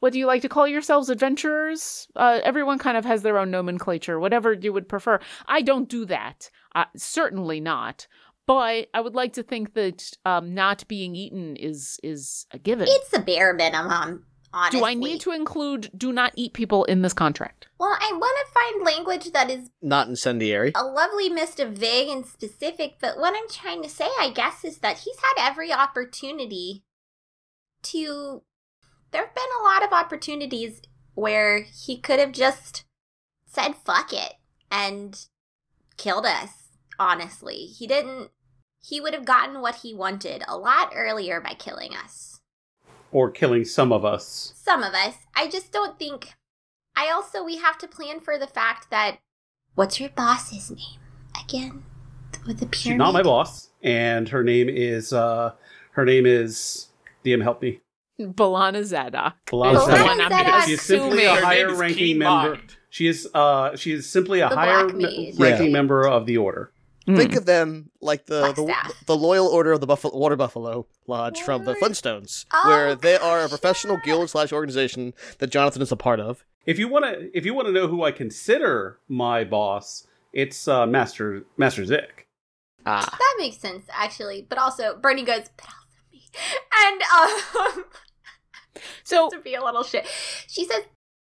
what do you like to call yourselves, adventurers? Uh, everyone kind of has their own nomenclature, whatever you would prefer. I don't do that. Uh, certainly not. But I would like to think that um, not being eaten is is a given. It's the bare minimum, honestly. do I need to include do not eat people in this contract? Well, I want to find language that is Not incendiary. a lovely mist of vague and specific, but what I'm trying to say, I guess, is that he's had every opportunity to. There have been a lot of opportunities where he could have just said fuck it and killed us, honestly. He didn't. He would have gotten what he wanted a lot earlier by killing us. Or killing some of us. Some of us. I just don't think I also we have to plan for the fact that what's your boss's name again? With the pyramid. She's not my boss, and her name is uh her name is DM help me. Balana Zadok. Balana is Zadok. Zadok. She is simply a higher ranking member. She is uh she is simply a The higher Black ranking Yeah. member of the order. Hmm. Think of them like the the, the loyal order of the Buffalo, Water Buffalo Lodge from the What? Flintstones, Oh, where they are a professional yeah. guild slash organization that Jonathan is a part of. If you want to if you want to know who I consider my boss, it's uh Master Master Zick. Ah, That makes sense actually, but also Bernie goes, but also me, and um, So to be a little shit. She says,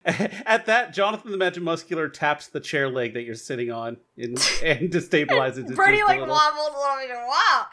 At that, Jonathan the Magimuscular taps the chair leg that you're sitting on and, and destabilizes it. Bernie just a like little. wobbles a little bit. Wow.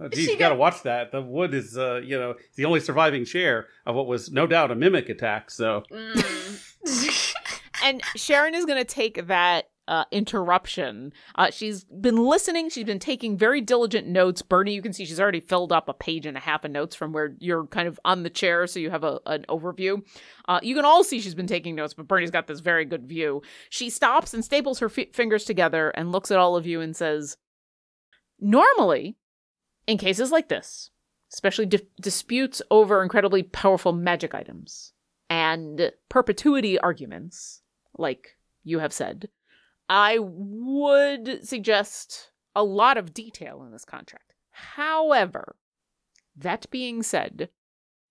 Oh, geez, she you gotta watch that. The wood is, uh, you know, the only surviving chair of what was no doubt a mimic attack. So Mm. and Sharon is going to take that uh, interruption. Uh, she's been listening. She's been taking very diligent notes. Bernie, you can see she's already filled up a page and a half of notes from where you're kind of on the chair, so you have a, an overview. Uh, you can all see she's been taking notes, but Bernie's got this very good view. She stops and staples her fi- fingers together and looks at all of you and says, Normally, in cases like this, especially di- disputes over incredibly powerful magic items and perpetuity arguments, like you have said, I would suggest a lot of detail in this contract. However, that being said,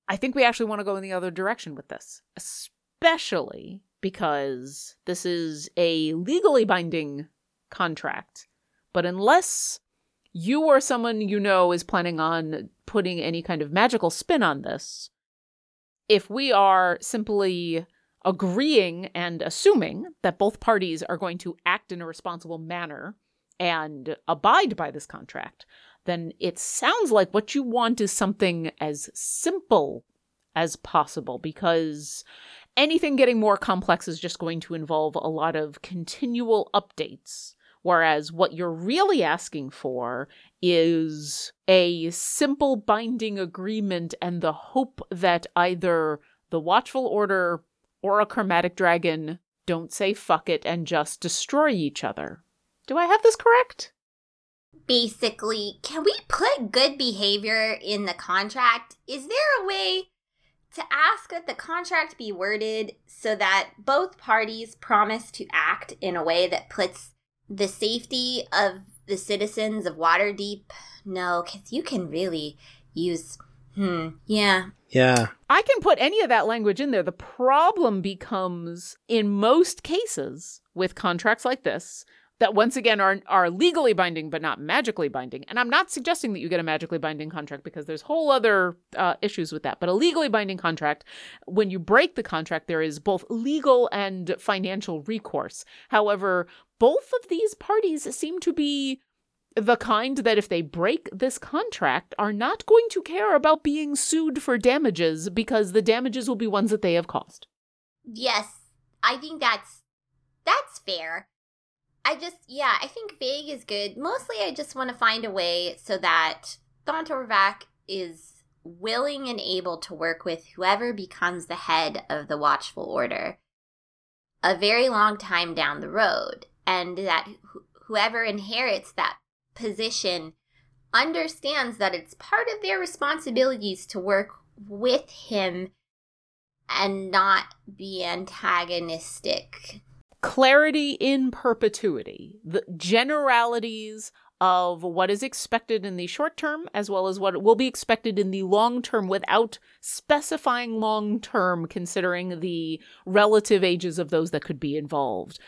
I think we actually want to go in the other direction with this, especially because this is a legally binding contract. But unless you or someone you know is planning on putting any kind of magical spin on this, if we are simply agreeing and assuming that both parties are going to act in a responsible manner and abide by this contract, then it sounds like what you want is something as simple as possible because anything getting more complex is just going to involve a lot of continual updates. Whereas what you're really asking for is a simple binding agreement and the hope that either the Watchful Order or a Chromatic Dragon don't say fuck it and just destroy each other. Do I have this correct? Basically, can we put good behavior in the contract? Is there a way to ask that the contract be worded so that both parties promise to act in a way that puts the safety of the citizens of Waterdeep? No, because you can really use. Hmm, yeah. yeah. I can put any of that language in there. The problem becomes, in most cases, with contracts like this, that once again are are legally binding but not magically binding. And I'm not suggesting that you get a magically binding contract because there's whole other uh, issues with that. But a legally binding contract, when you break the contract, there is both legal and financial recourse. However, both of these parties seem to be the kind that if they break this contract are not going to care about being sued for damages because the damages will be ones that they have caused. Yes, I think that's that's fair. I just yeah, I think vague is good. Mostly I just want to find a way so that Thontorvrak is willing and able to work with whoever becomes the head of the Watchful Order a very long time down the road and that wh- whoever inherits that position understands that it's part of their responsibilities to work with him and not be antagonistic. Clarity in perpetuity, the generalities of what is expected in the short term as well as what will be expected in the long term without specifying long term considering the relative ages of those that could be involved.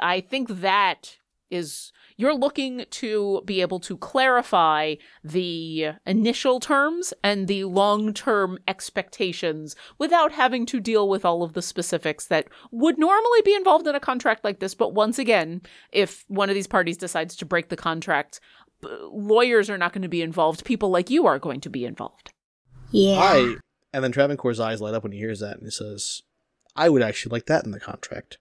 I think that is you're looking to be able to clarify the initial terms and the long-term expectations without having to deal with all of the specifics that would normally be involved in a contract like this but once again if one of these parties decides to break the contract b- lawyers are not going to be involved people like you are going to be involved Yeah. I and then Travancore's eyes light up when he hears that and he says, I would actually like that in the contract.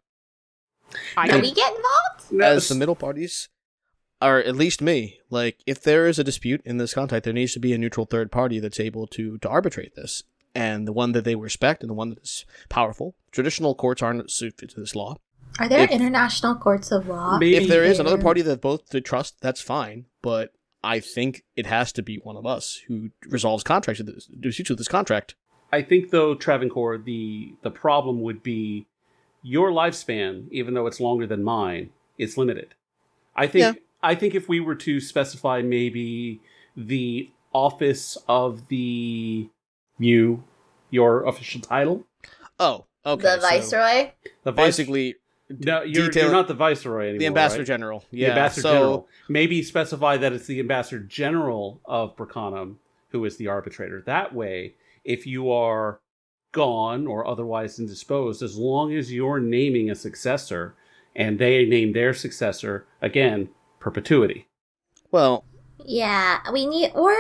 I Can can- we get involved? As the middle parties, or at least me, like if there is a dispute in this contract, there needs to be a neutral third party that's able to to arbitrate this. and the one that they respect and the one that is powerful. Traditional courts aren't suited to this law. Are there If- international courts of law? Maybe- if there is another party that both they trust, that's fine. But I think it has to be one of us who resolves contracts with this, disputes with this contract. I think though, Travancore, the the problem would be your lifespan, even though it's longer than mine, is limited. I think Yeah. I think if we were to specify maybe the office of the you, your official title, Oh, okay. the so viceroy? the vice- basically, no, you're, detail- you're not the viceroy anymore. the ambassador right? general. The Yeah, ambassador so, general. Maybe specify that it's the ambassador general of Bracanum who is the arbitrator. That way, if you are gone or otherwise indisposed, as long as you're naming a successor and they name their successor, again, perpetuity. Well, Yeah, we need, or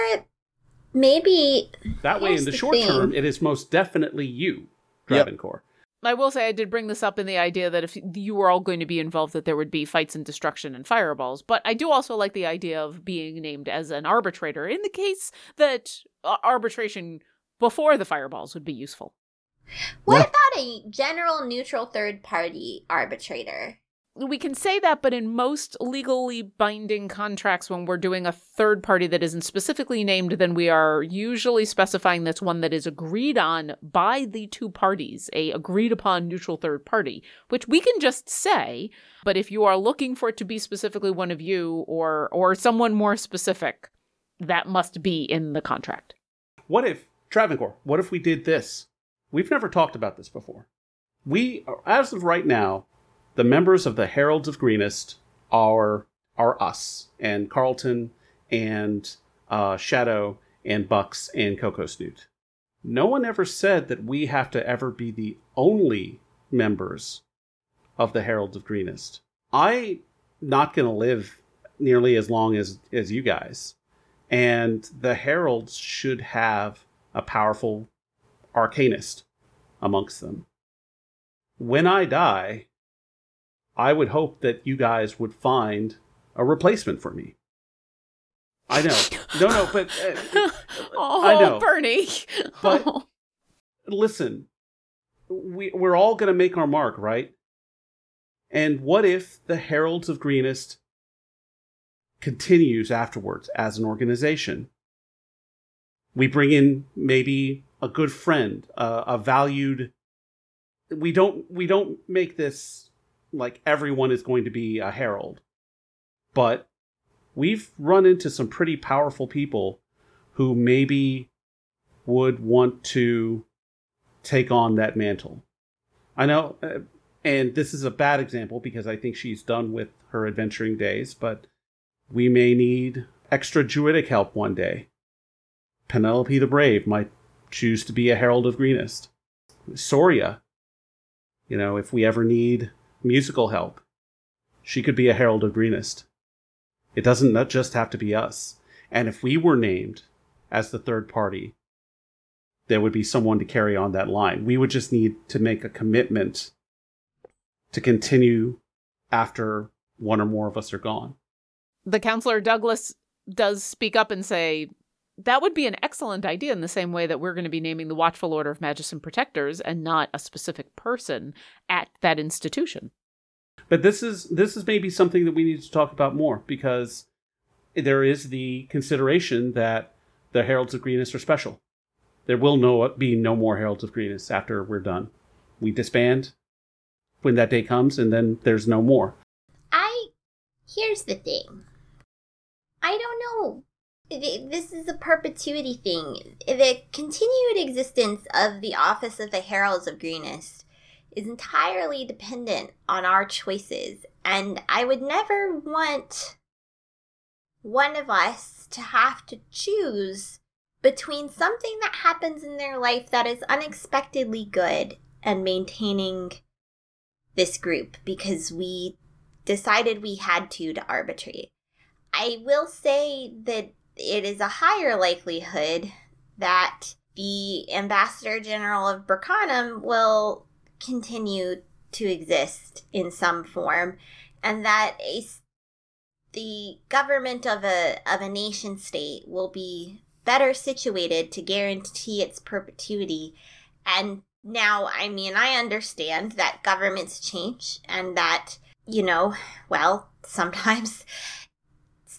maybe That way, in the the short thing. term, it is most definitely you, Yep. Travancore. I will say I did bring this up in the idea that if you were all going to be involved, that there would be fights and destruction and fireballs. But I do also like the idea of being named as an arbitrator in the case that uh, arbitration before the fireballs would be useful. What Yeah. about a general neutral third party arbitrator? We can say that, but in most legally binding contracts, when we're doing a third party that isn't specifically named, then we are usually specifying that's one that is agreed on by the two parties, a agreed upon neutral third party, which we can just say. But if you are looking for it to be specifically one of you or or someone more specific, that must be in the contract. What if, Travancore, what if we did this? We've never talked about this before. We, are, as of right now, the members of the Heralds of Greenest are are us and Carlton and uh, Shadow and Bucks and Coco Snoot. No one ever said that we have to ever be the only members of the Heralds of Greenest. I not going to live nearly as long as as you guys, and the Heralds should have a powerful arcanist amongst them. When I die, I would hope that you guys would find a replacement for me. I know. No, no, but uh, oh, I know. Bernie. But- listen, we, we're all going to make our mark, right? And what if the Heralds of Greenest continues afterwards as an organization? We bring in maybe a good friend, uh, a valued. We don't we don't make this like everyone is going to be a herald, but we've run into some pretty powerful people who maybe would want to take on that mantle. I know, uh, and this is a bad example because I think she's done with her adventuring days, but we may need extra druidic help one day. Penelope the Brave might choose to be a Herald of Greenest. Soria, you know, if we ever need musical help, she could be a Herald of Greenest. It doesn't not just have to be us. And if we were named as the third party, there would be someone to carry on that line. We would just need to make a commitment to continue after one or more of us are gone. the counselor Douglas does speak up and say that would be an excellent idea in the same way that we're going to be naming the Watchful Order of Magician Protectors and not a specific person at that institution. But this is this is maybe something that we need to talk about more because there is the consideration that the Heralds of Greenest are special. There will no be no more Heralds of Greenest after we're done. We disband when that day comes, and then there's no more. I. Here's the thing. I don't know. Th- This is a perpetuity thing. The continued existence of the Office of the Heralds of Greenest is entirely dependent on our choices, and I would never want one of us to have to choose between something that happens in their life that is unexpectedly good and maintaining this group because we decided we had to to arbitrate. I will say that it is a higher likelihood that the Ambassador General of Burkhanum will continue to exist in some form, and that a the government of a of a nation state will be better situated to guarantee its perpetuity. And now, I mean, I understand that governments change and that, you know, well, sometimes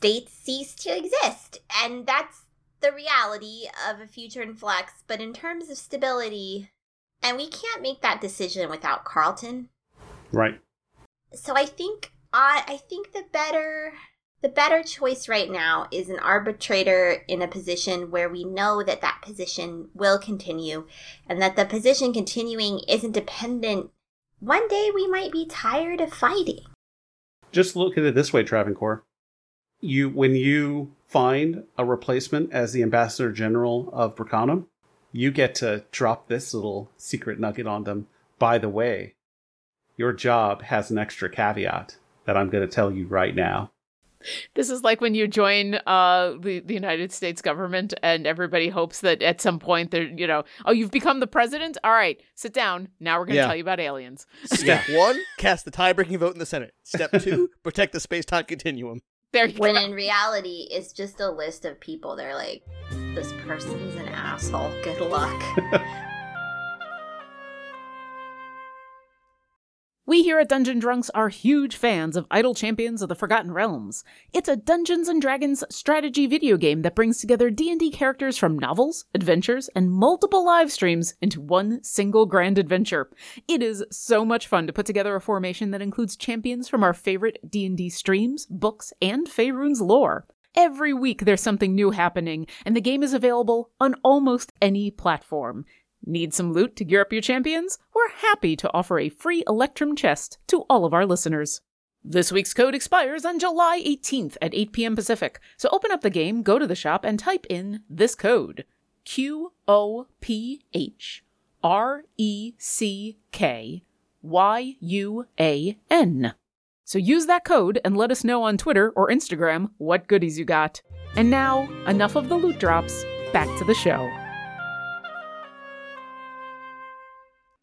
states cease to exist. And that's the reality of a future in flux. But in terms of stability, and we can't make that decision without Carlton. Right. So I think I I think the better the better choice right now is an arbitrator in a position where we know that that position will continue and that the position continuing isn't dependent. One day we might be tired of fighting. Just look at it this way, Travancore. You when you find a replacement as the ambassador general of Bracanum, you get to drop this little secret nugget on them. By the way, your job has an extra caveat that I'm going to tell you right now. This is like when you join uh, the the United States government, and everybody hopes that at some point they're, you know, oh, you've become the president. All right, sit down. Now we're going to Yeah. tell you about aliens. Step one, cast the tie-breaking vote in the Senate. Step two, protect the space-time continuum. There you When go. in reality, it's just a list of people. They're like, this person's an asshole. Good luck. We here at Dungeon Drunks are huge fans of Idle Champions of the Forgotten Realms. It's a Dungeons and Dragons strategy video game that brings together D&D characters from novels, adventures, and multiple live streams into one single grand adventure. It is so much fun to put together a formation that includes champions from our favorite D&D streams, books, and Faerun's lore. Every week there's something new happening, and the game is available on almost any platform. Need some loot to gear up your champions? We're happy to offer a free Electrum chest to all of our listeners. This week's code expires on July 18th at 8 p.m. Pacific, so open up the game, go to the shop, and type in this code Q O P H R E C K Y U A N. So use that code and let us know on Twitter or Instagram what goodies you got. And now, enough of the loot drops, back to the show.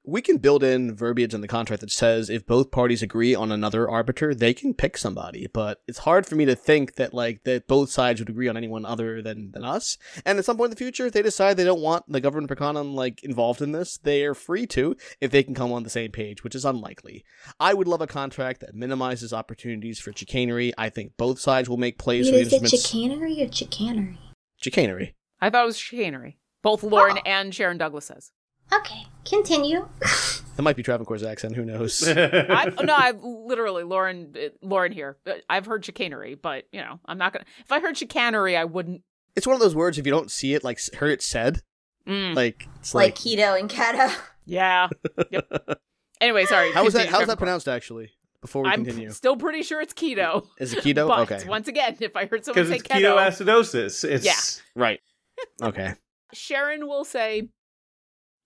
We can build in verbiage in the contract that says if both parties agree on another arbiter, they can pick somebody. But it's hard for me to think that like that both sides would agree on anyone other than than us. And at some point in the future, if they decide they don't want the government of Prakanam like involved in this, they are free to if they can come on the same page, which is unlikely. I would love a contract that minimizes opportunities for chicanery. I think both sides will make plays Wait, for the is it chicanery or chicanery? chicanery. I thought it was chicanery. Both Lauren Oh. and Sharon Douglas says. Okay, continue. That might be Travancore's accent. Who knows? I, no, I've literally Lauren. Lauren here. I've heard chicanery, but you know, I'm not gonna. If I heard chicanery, I wouldn't. it's one of those words if you don't see it, like s- hear it said, Mm, like it's like like. keto and keto. yeah. Yep. Anyway, sorry. how is that? How's that pronounced? Actually, before we I'm continue, still pretty sure it's keto. is it keto? But okay, once again, if I heard someone say it's keto, ketoacidosis. It's Yeah. right. Okay, Sharon will say,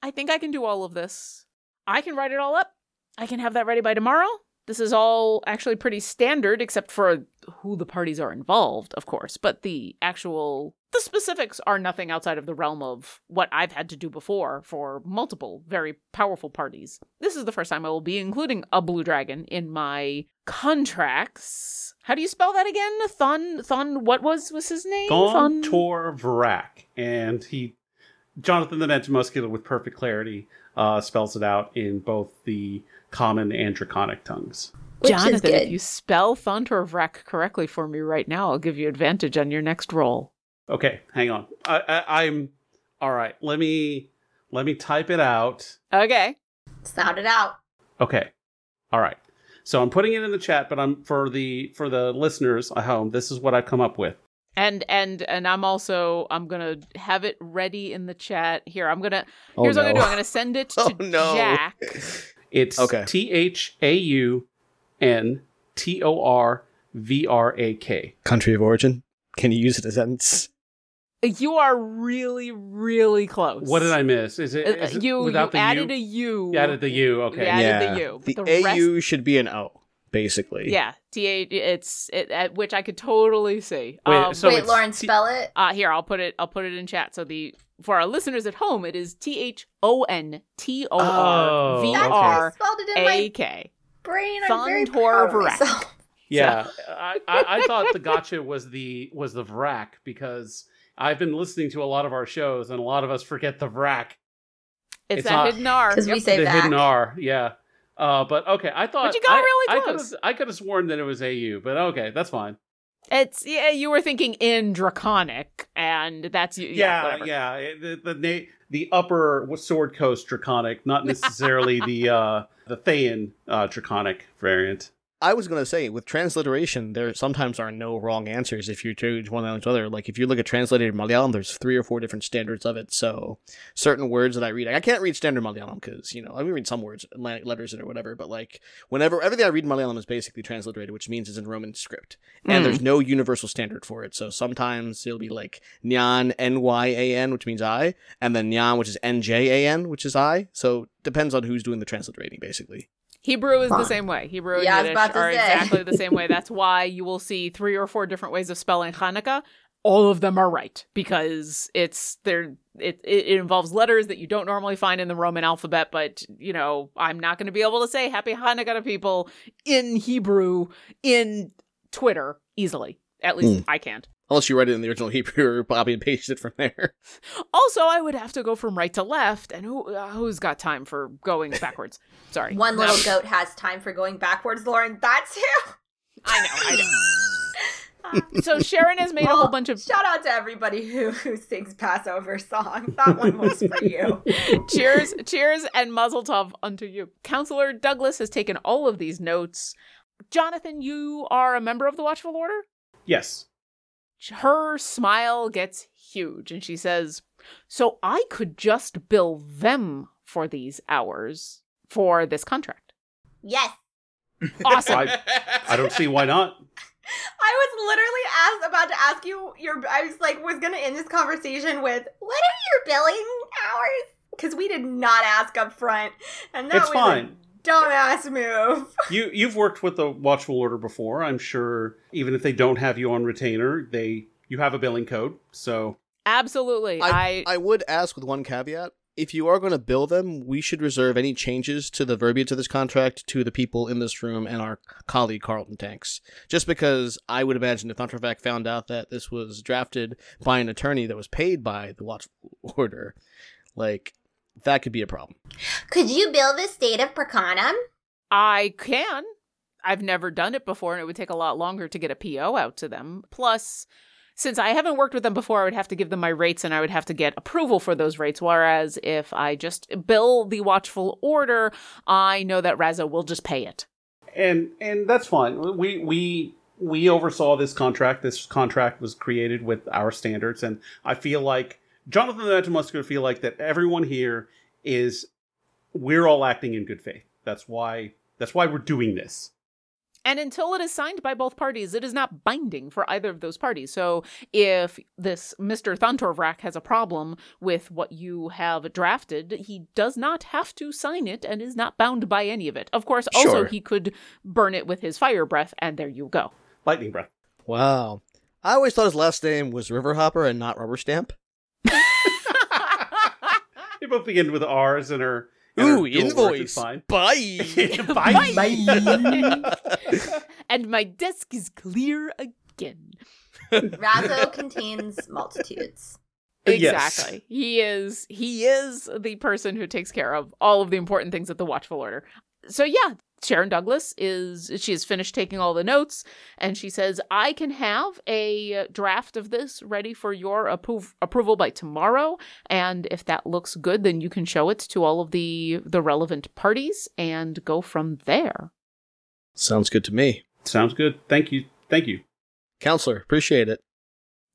I think I can do all of this. I can write it all up. I can have that ready by tomorrow. This is all actually pretty standard, except for who the parties are involved, of course. But the actual, the specifics are nothing outside of the realm of what I've had to do before for multiple very powerful parties. This is the first time I will be including a blue dragon in my contracts. How do you spell that again? Thon, Thon, what was was his name? Thon- Tor Varak. And he, Jonathan the Magimuscular with perfect clarity, uh, spells it out in both the common and draconic tongues. Which Jonathan, if you spell Thontorvrak correctly for me right now, I'll give you advantage on your next roll. Okay, hang on. I, I, I'm all right. Let me let me type it out. Okay. Sound it out. Okay, all right. So I'm putting it in the chat, but I'm for the for the listeners at home. This is what I've come up with. And and and I'm also I'm gonna have it ready in the chat. Here, I'm gonna Oh, here's what I'm gonna do. I'm gonna send it to Oh, no. Jack. It's Okay. T H A U N T O R V R A K. country of origin. Can you use it as a sentence? You are really, really close. What did I miss? Is it, Uh, is it you you without the added U? a U. You added the U. Okay. Yeah. added the U. The, The rest- AU should be an O, basically. Yeah, T A. It's it, at which I could totally see. Wait, Um, so Wait, Lauren, spell it. Uh here, I'll put it I'll put it in chat. So the for our listeners at home, it is T H O N T O R V That's okay. how I R spelled it in A my K. brain. I'm very Thontor proud of myself. Yeah, I, I, I thought the gotcha was the was the Vrak because I've been listening to a lot of our shows, and a lot of us forget the vrac. It's, It's that not- hidden R. Because we say the back. hidden R, yeah. Uh, but okay, I thought but you got I, really close. I could have sworn that it was AU, but okay, that's fine. It's yeah, you were thinking in draconic, and that's yeah, Yeah, yeah. it- The the the upper Sword Coast Draconic, not necessarily the uh the Thayan uh, Draconic variant. I was gonna say with transliteration, there sometimes are no wrong answers if you choose one language or the other. Like if you look at translated Malayalam, there's three or four different standards of it. So certain words that I read, I can't read standard Malayalam because you know I read some words, letters in it or whatever. But like whenever everything I read in Malayalam is basically transliterated, which means it's in Roman script, and Mm. there's no universal standard for it. So sometimes it'll be like nyan n y a n, which means I, and then nyan, which is n j a n, which is I. So depends on who's doing the transliterating, basically. Hebrew is the same way. Hebrew and Yeah, Yiddish are say. exactly the same way. That's why you will see three or four different ways of spelling Hanukkah. All of them are right because it's there. It, it it involves letters that you don't normally find in the Roman alphabet. But you know, I'm not going to be able to say Happy Hanukkah to people in Hebrew in Twitter easily. At least I can't. Unless you write it in the original Hebrew or copy and paste it from there. Also, I would have to go from right to left, and who uh, who's got time for going backwards? Sorry, One little Um, goat has time for going backwards, Lauren. That's you. I know, I know. So Sharon has made a whole bunch of Shout out to everybody who, who sings Passover song. That one was for you. cheers, cheers, and mazel tov unto you. Counselor Douglas has taken all of these notes. Jonathan, you are a member of the Watchful Order? Yes. Her smile gets huge and she says, So I could just bill them for these hours for this contract. Yes. Awesome. I, I don't see why not. I was literally asked about to ask you your I was like was gonna end this conversation with what are your billing hours? Because we did not ask up front. And that It's was fine. A dumbass move. You you've worked with the Watchful Order before. I'm sure even if they don't have you on retainer, they you have a billing code. So Absolutely. I, I would ask with one caveat. If you are going to bill them, we should reserve any changes to the verbiage of this contract to the people in this room and our colleague Carlton Tanks. Just because I would imagine if Thontorvrak found out that this was drafted by an attorney that was paid by the Watch Order, like that could be a problem. Could you bill the state of Prakanam? I can. I've never done it before, and it would take a lot longer to get a PO out to them. Plus, since I haven't worked with them before, I would have to give them my rates and I would have to get approval for those rates. Whereas if I just bill the Watchful Order, I know that Raza will just pay it. and and that's fine. We we we oversaw this contract. This contract was created with our standards, and I feel like Jonathan and the Magimuscular feel like that everyone here is we're all acting in good faith. That's why that's why we're doing this. And until it is signed by both parties, it is not binding for either of those parties. So if this Mr. Thontorvrak has a problem with what you have drafted, he does not have to sign it and is not bound by any of it. Of course, also Sure. he could burn it with his fire breath, and there you go. Lightning breath. Wow. I always thought his last name was Riverhopper and not Rubber Stamp. They both begin with R's and are and are Ooh, dual words, it's invoice. Fine. Bye. and my desk is clear again. Razzo contains multitudes. Yes. Exactly. He is he is the person who takes care of all of the important things at the Watchful Order. So yeah, Sharon Douglas is she has finished taking all the notes and she says I can have a draft of this ready for your appro- approval by tomorrow and if that looks good then you can show it to all of the the relevant parties and go from there. Sounds good to me. Sounds good. Thank you. Thank you. Counselor, appreciate it.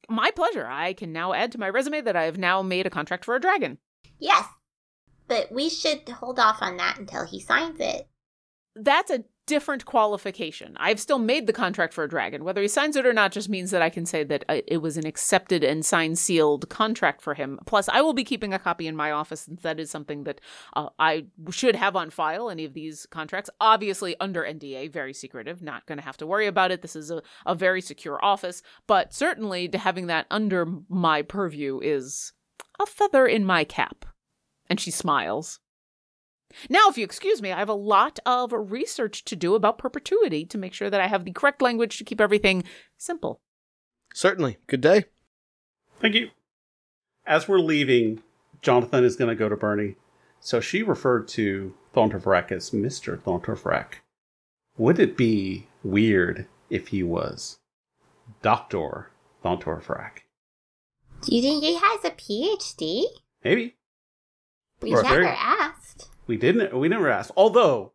My pleasure. I can now add to my resume that I have now made a contract for a dragon. Yes. But we should hold off on that until he signs it. that's a different qualification. I've still made the contract for a dragon. Whether he signs it or not just means that I can say that uh, it was an accepted and signed sealed contract for him. Plus, I will be keeping a copy in my office since that is something that uh, I should have on file. Any of these contracts, obviously under NDA, very secretive. Not going to have to worry about it. This is a, a very secure office, but certainly having that under my purview is a feather in my cap. And she smiles. Now, if you excuse me, I have a lot of research to do about perpetuity to make sure that I have the correct language to keep everything simple. Certainly. Good day. Thank you. As we're leaving, Jonathan is going to go to Bernie. So she referred to Thontorvrak as Mr. Thontorvrak. Would it be weird if he was Dr. Thontorvrak? Do you think he has a PhD? Maybe. We never very- asked. We didn't. We never asked. Although,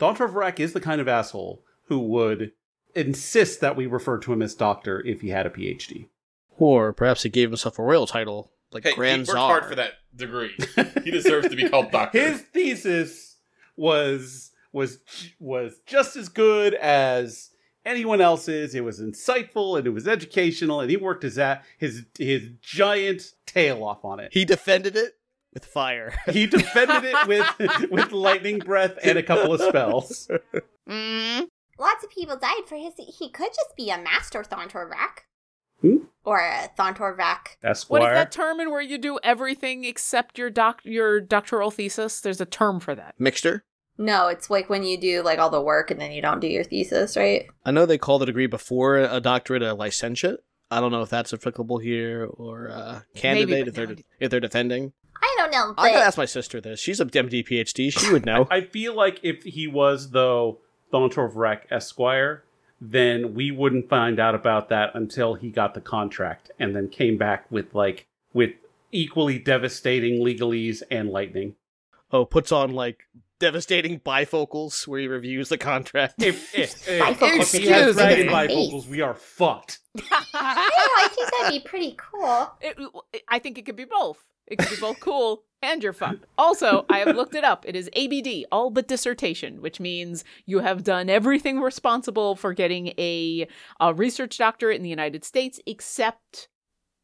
Thontorvrak is the kind of asshole who would insist that we refer to him as Doctor if he had a PhD. Or perhaps he gave himself a royal title, like Hey, Grand he worked Czar. hard for that degree. He deserves to be called doctor. His thesis was was was just as good as anyone else's. It was insightful and it was educational, and he worked his a- his his giant tail off on it. He defended it with fire. He defended it with with lightning breath and a couple of spells. Mm. Lots of people died for his. He could just be a master Thontorvrak. Hmm? Or a Thontorvrak. Esquire. What is that term in where you do everything except your doc your doctoral thesis? There's a term for that. Mixture. No, it's like when you do like all the work and then you don't do your thesis, right? I know they call the degree before a doctorate a licentiate. I don't know if that's applicable here or uh, candidate but if they're now- if they're defending. I don't know, but I gotta ask my sister this. She's a MD PhD. She would know. I feel like if he was though Thontorvrak Esquire, then we wouldn't find out about that until he got the contract and then came back with like with equally devastating legalese and lightning. oh, puts on like devastating bifocals where he reviews the contract. If if, if, Bifocals if he has dragon me. bifocals, we are fucked. I I think that'd be pretty cool. It, I think it could be both. It could be both cool and you're fucked. Also, I have looked it up. It is ABD, all but dissertation, which means you have done everything responsible for getting a, a research doctorate in the United States except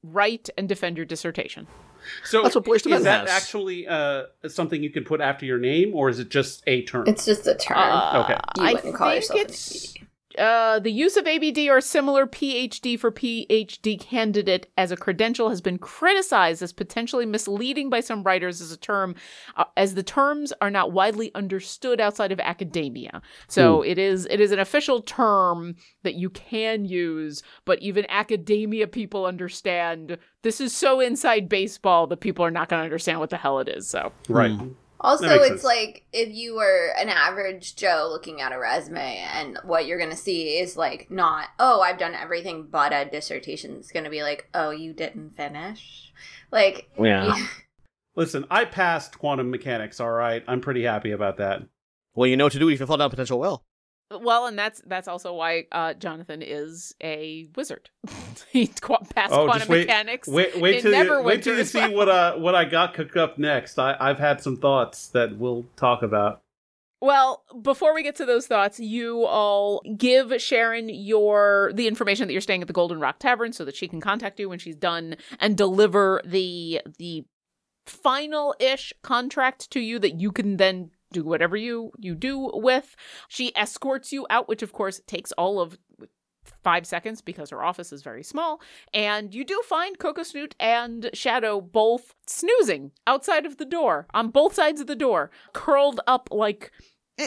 write and defend your dissertation. So That's what Boyz II is Men that has. actually uh, something you can put after your name, or is it just a term? It's just a term. Uh, Okay. You I wouldn't call think yourself an it's ABD. Uh, the use of ABD or similar PhD for PhD candidate as a credential has been criticized as potentially misleading by some writers as a term, uh, as the terms are not widely understood outside of academia. So it is it is an official term that you can use, but even academia people understand this is so inside baseball that people are not going to understand what the hell it is. So right. Hmm. Also, it's sense. like if you were an average Joe looking at a resume, and what you're going to see is like not, oh, I've done everything but a dissertation. It's going to be like, oh, you didn't finish. Like, Yeah. you- Listen, I passed quantum mechanics. All right, I'm pretty happy about that. Well, you know what to do if you fall down a potential well. Well, and that's that's also why uh, Jonathan is a wizard. he qu- passed Oh, quantum wait- mechanics. Wait, wait till you, wait till you see what uh what I got cooked up next. I I've had some thoughts that we'll talk about. Well, before we get to those thoughts, you all give Sharon your the information that you're staying at the Golden Rock Tavern so that she can contact you when she's done and deliver the the final ish contract to you that you can then do whatever you you do with. She escorts you out, which of course takes all of five seconds because her office is very small. And you do find Coco Snoot and Shadow both snoozing outside of the door, on both sides of the door, curled up like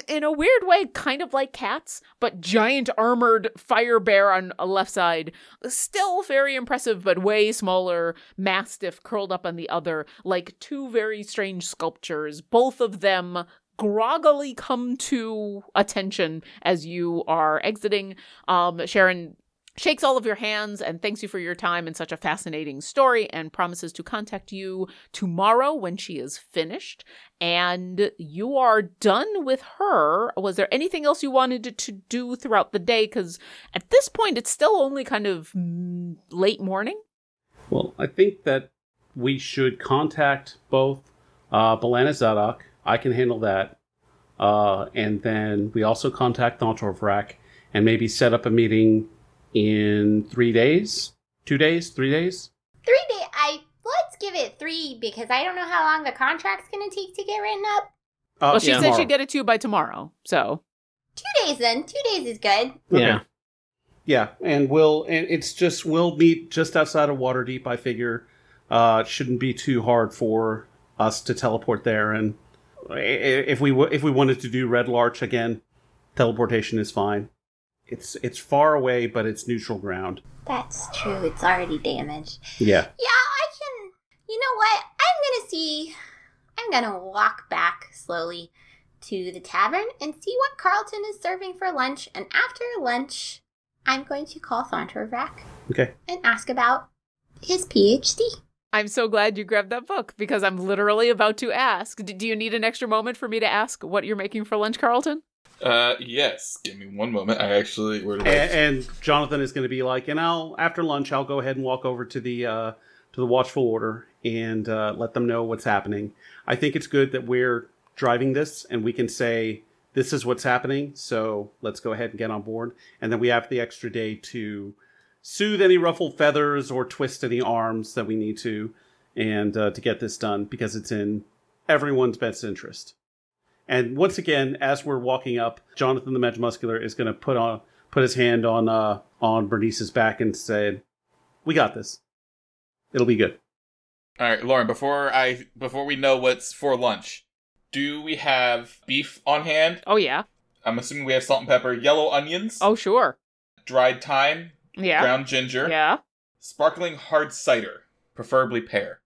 in a weird way, kind of like cats, but giant armored fire bear on a left side. Still very impressive, but way smaller mastiff curled up on the other, like two very strange sculptures, both of them groggily come to attention as you are exiting. Um, Sharon shakes all of your hands and thanks you for your time and such a fascinating story and promises to contact you tomorrow when she is finished and you are done with her was there anything else you wanted to do throughout the day because at this point it's still only kind of mm, late morning Well, I think that we should contact both uh, Belana Zadok. I can handle that. Uh, and then we also contact Thontorvrak and maybe set up a meeting in three days, two days, three days. three day. I let's give it three because I don't know how long the contract's going to take to get written up. Uh, well she yeah. said she'd get it to you by tomorrow so Two days then. Two days is good. Okay. Yeah. Yeah, and we'll and it's just we'll meet just outside of Waterdeep. I figure uh, it shouldn't be too hard for us to teleport there. And i- i- if we w- if we wanted to do Red Larch again, teleportation is fine. It's it's far away, but it's neutral ground. That's true. It's already damaged. Yeah. Yeah, I can. You know what? I'm gonna see. I'm gonna walk back slowly to the tavern and see what Carlton is serving for lunch. And after lunch, I'm going to call Thontorvrak Okay. and ask about his PhD. I'm so glad you grabbed that book because I'm literally about to ask. D- do you need an extra moment for me to ask what you're making for lunch, Carlton? Uh, yes. Give me one moment. I actually where did I? And, and Jonathan is going to be like, and I'll after lunch, I'll go ahead and walk over to the uh, to the Watchful Order and uh, let them know what's happening. I think it's good that we're driving this and we can say this is what's happening. So let's go ahead and get on board, and then we have the extra day to soothe any ruffled feathers or twist any arms that we need to, and uh, to get this done because it's in everyone's best interest. And once again, as we're walking up, Jonathan the Muscular is going to put on put his hand on uh on Bernice's back and say, "We got this. It'll be good." All right, Lauren. Before I before we know what's for lunch, do we have beef on hand? Oh, yeah. I'm assuming we have salt and pepper, yellow onions, Oh, sure. dried thyme, Yeah. ground ginger, Yeah. sparkling hard cider, preferably pear.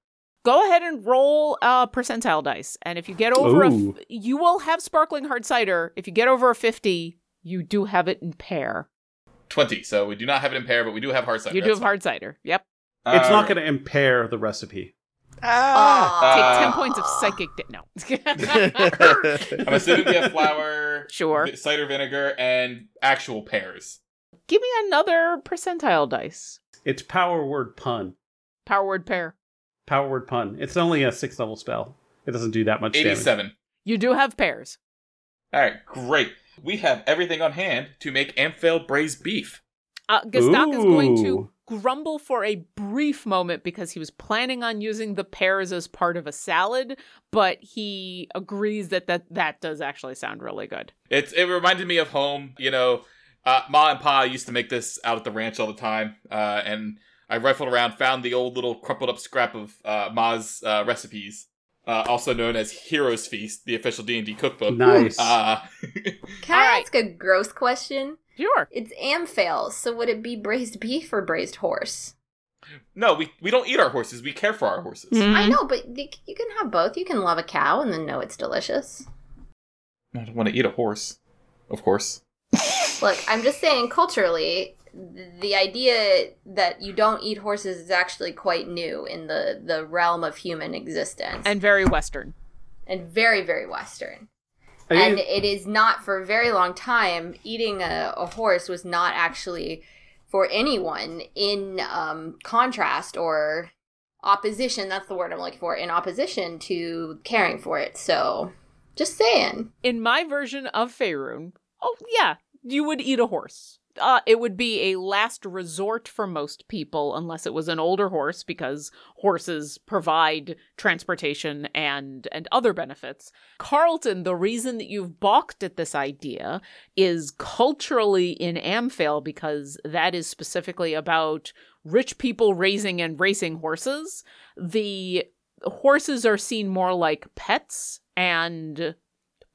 Go ahead and roll uh, percentile dice. And if you get over a. Ooh. F- you will have sparkling hard cider. If you get over a 50, you do have it in pear. Twenty. So we do not have it in pear, but we do have hard cider. you do have hard cider. Yep. it's Uh, not going to impair the recipe. Ah. Take Uh, 10 points of psychic. Da- no. I'm assuming we have flour, Sure. vi- cider vinegar, and actual pears. Give me another percentile dice. It's power word pun. Power word pear. Power word pun. It's only a six level spell. It doesn't do that much damage. Eighty-seven. You do have pears. All right, great. We have everything on hand to make Amphail braised beef. Uh, Gastak is going to grumble for a brief moment because he was planning on using the pears as part of a salad, but he agrees that that, that does actually sound really good. It's it reminded me of home. You know, uh, Ma and Pa used to make this out at the ranch all the time, uh, and I rifled around, found the old little crumpled up scrap of uh, Ma's uh, recipes, uh, also known as Heroes Feast, the official D and D cookbook. Nice. Uh, Can I Alright. ask a gross question? Sure. It's Amphail, so would it be braised beef or braised horse? no, we we don't eat our horses. We care for our horses. Mm-hmm. I know, but you, you can have both. You can love a cow and then know it's delicious. I don't want to eat a horse, of course. Look, I'm just saying culturally, the idea that you don't eat horses is actually quite new in the, the realm of human existence And very Western. and very, very Western. I mean, and it is not for a very long time eating a, a horse was not actually for anyone in um, contrast or opposition that's the word i'm looking for in opposition to caring for it so just saying In my version of Faerun, oh yeah, you would eat a horse. Uh, it would be a last resort for most people, unless it was an older horse, because horses provide transportation and and other benefits. Carlton, the reason that you've balked at this idea is culturally in Amphail, because that is specifically about rich people raising and racing horses. The horses are seen more like pets and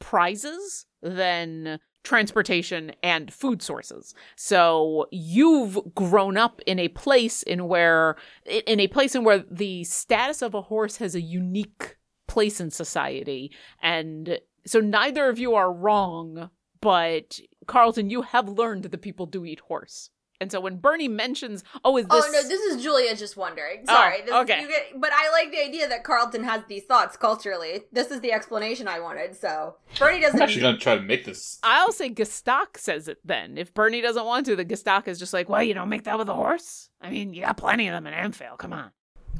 prizes than transportation and food sources. So you've grown up in a place in where in a place in where the status of a horse has a unique place in society and so neither of you are wrong, but Carlton you have learned that people do eat horse. And so when Bernie mentions, "Oh, is this oh no this is julia just wondering Oh, sorry this okay. is, you get, but i like the idea that carlton has these thoughts culturally this is the explanation i wanted so bernie I'm doesn't actually gonna try to make this. I'll say Gestak says it then. If Bernie doesn't want to, the Gestak is just like, well, you don't make that with a horse? I mean, you got plenty of them in Amphail. Come on.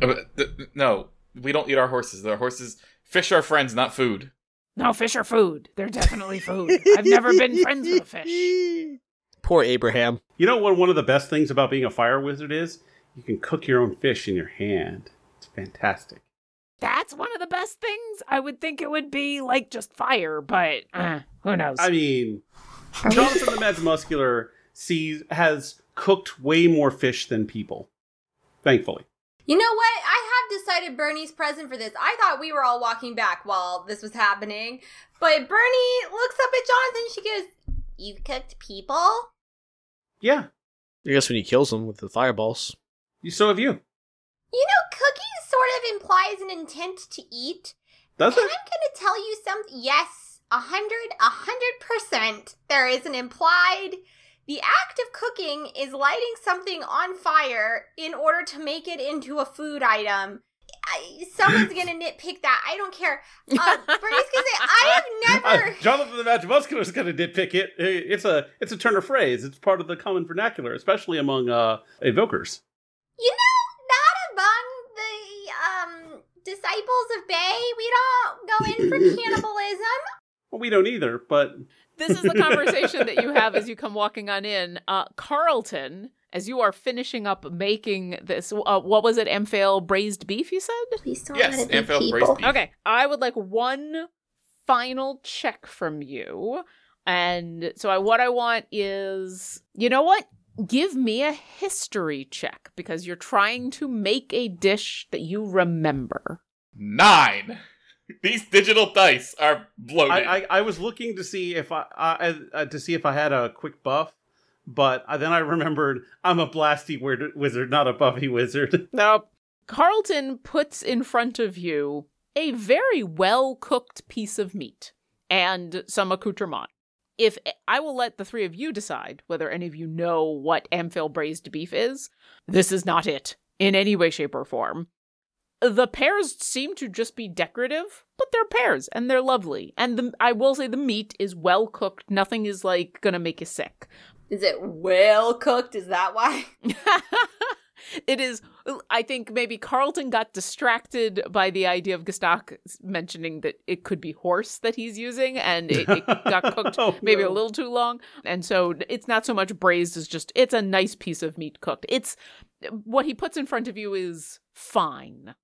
Uh, th- th- no, we don't eat our horses. Our horses, fish are friends, not food. No, fish are food. They're definitely food. I've never been friends with a fish. Poor Abraham. you know what? One of the best things about being a fire wizard is you can cook your own fish in your hand. It's fantastic. That's one of the best things. I would think it would be like just fire, but uh, who knows? I mean, Jonathan the Mad Muscular sees has cooked way more fish than people. Thankfully. You know what? I have decided Bernie's present for this. I thought we were all walking back while this was happening. But Bernie looks up at Jonathan. She goes, You've cooked people? Yeah, I guess when he kills them with the fireballs. you- so have you. You know, cooking sort of implies an intent to eat. Does And I'm gonna tell you something. Yes, a hundred, a hundred percent. There is an implied. The act of cooking is lighting something on fire in order to make it into a food item. I, someone's gonna nitpick that. I don't care. Uh, Bernie's gonna say, I have never. Uh, Jonathan the Magimuscular is going to nitpick it. It's a it's a turn of phrase. It's part of the common vernacular, especially among uh, evokers. You know, not among the um disciples of Bay. We don't go in for cannibalism. Well, we don't either, but This is the conversation that you have as you come walking on in. Uh, Carlton, as you are finishing up making this, uh, what was it? Amphail braised beef, you said? Please don't Yes, let it be people. braised beef. Okay, I would like one final check from you. And so I, what I want is, you know what? Give me a history check because you're trying to make a dish that you remember. Nine. These digital dice are bloated. I, I, I was looking to see if I, I uh, to see if I had a quick buff, but then I remembered I'm a blasty wizard, not a buffy wizard. Now, Carlton puts in front of you a very well cooked piece of meat and some accoutrement. If I will let the three of you decide whether any of you know what Amphil braised beef is, this is not it in any way, shape, or form. The pears seem to just be decorative, but they're pears and they're lovely. And the, I will say the meat is well cooked. Nothing is like gonna make you sick. Is it well cooked? Is that why? it is i think maybe carlton got distracted by the idea of Gestak mentioning that it could be horse that he's using and it, it got cooked Oh, maybe no. a little too long and so it's not so much braised as just it's a nice piece of meat cooked it's what he puts in front of you is fine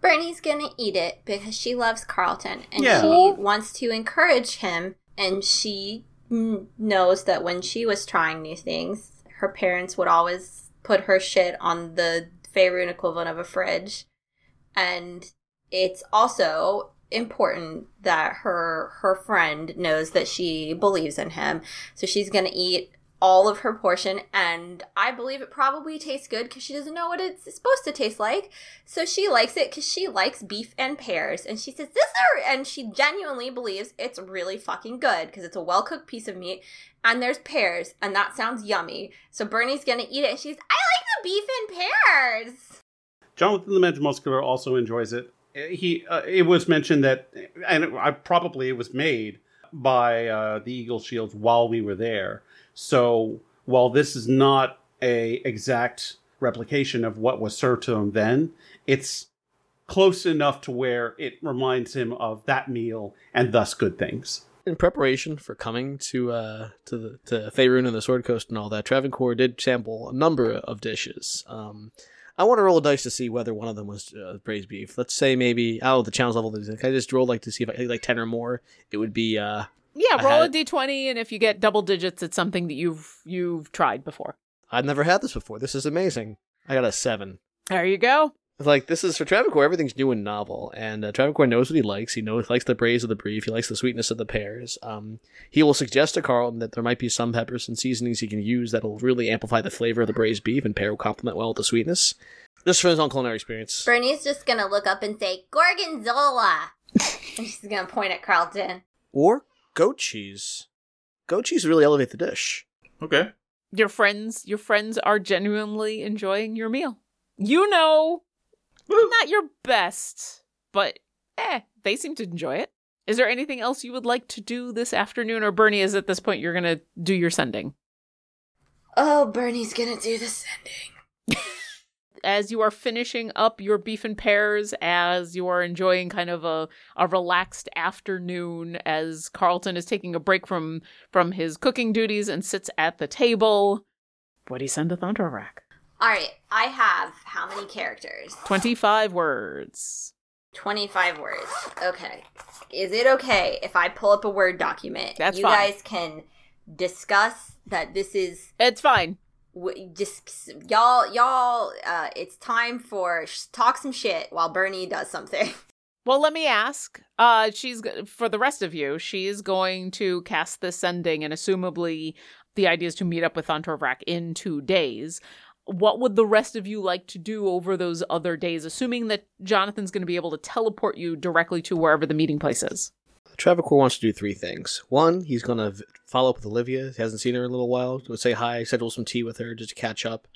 Bernie's gonna eat it because she loves Carlton and Yeah. she wants to encourage him. And she knows that when she was trying new things, her parents would always put her shit on the Faerun equivalent of a fridge. And it's also important that her her friend knows that she believes in him. So she's gonna eat all of her portion, and I believe it probably tastes good because she doesn't know what it's supposed to taste like. So she likes it because she likes beef and pears, and she says this and she genuinely believes it's really fucking good because it's a well cooked piece of meat, and there's pears, and that sounds yummy. So Bernie's gonna eat it, and she's I like the beef and pears. Jonathan the Magimuscular also enjoys it. He uh, it was mentioned that, and I probably it was made by uh, the Eagle Shields while we were there. So while this is not a exact replication of what was served to him then, it's close enough to where it reminds him of that meal and thus good things. In preparation for coming to uh to the to Faerun and the Sword Coast and all that, Travancore did sample a number of dishes. Um, I want to roll a dice to see whether one of them was uh, braised beef. Let's say maybe oh the challenge level. I just roll like to see if I like ten or more? It would be uh yeah I roll a had- d20 and if you get double digits it's something that you've you've tried before I've never had this before. This is amazing. I got a seven. there you go Like this is for Travancore. Everything's new and novel, and uh, Travancore knows what he likes. He knows likes the braise of the beef. He likes the sweetness of the pears. Um, he will suggest to Carlton that there might be some peppers and seasonings he can use that'll really amplify the flavor of the braised beef, and pear will complement well with the sweetness. Just from his own culinary experience. Bernie's just gonna look up and say Gorgonzola, and she's gonna point at Carlton. Or goat cheese. Goat cheese really elevate the dish. okay. your friends your friends are genuinely enjoying your meal you know not your best but eh they seem to enjoy it is there anything else you would like to do this afternoon or bernie is at this point you're gonna do your sending Oh, Bernie's gonna do the sending. As you are finishing up your beef and pears as you are enjoying kind of a, a relaxed afternoon as carlton is taking a break from from his cooking duties and sits at the table what do you send to Thontorvrak All right, I have how many characters? 25 words 25 words. Okay. Is it okay if I pull up a Word document? That's you fine. guys can discuss that this is it's fine just y'all y'all uh it's time for sh- talk some shit while Bernie does something. Well, let me ask. Uh, she's for the rest of you. She is going to cast this sending, and assumably, the idea is to meet up with Thontorvrak in two days. What would the rest of you like to do over those other days, assuming that Jonathan's going to be able to teleport you directly to wherever the meeting place is? Travancore wants to do three things. One, he's going to follow up with Olivia. He hasn't seen her in a little while. To say hi, schedule some tea with her just to catch up.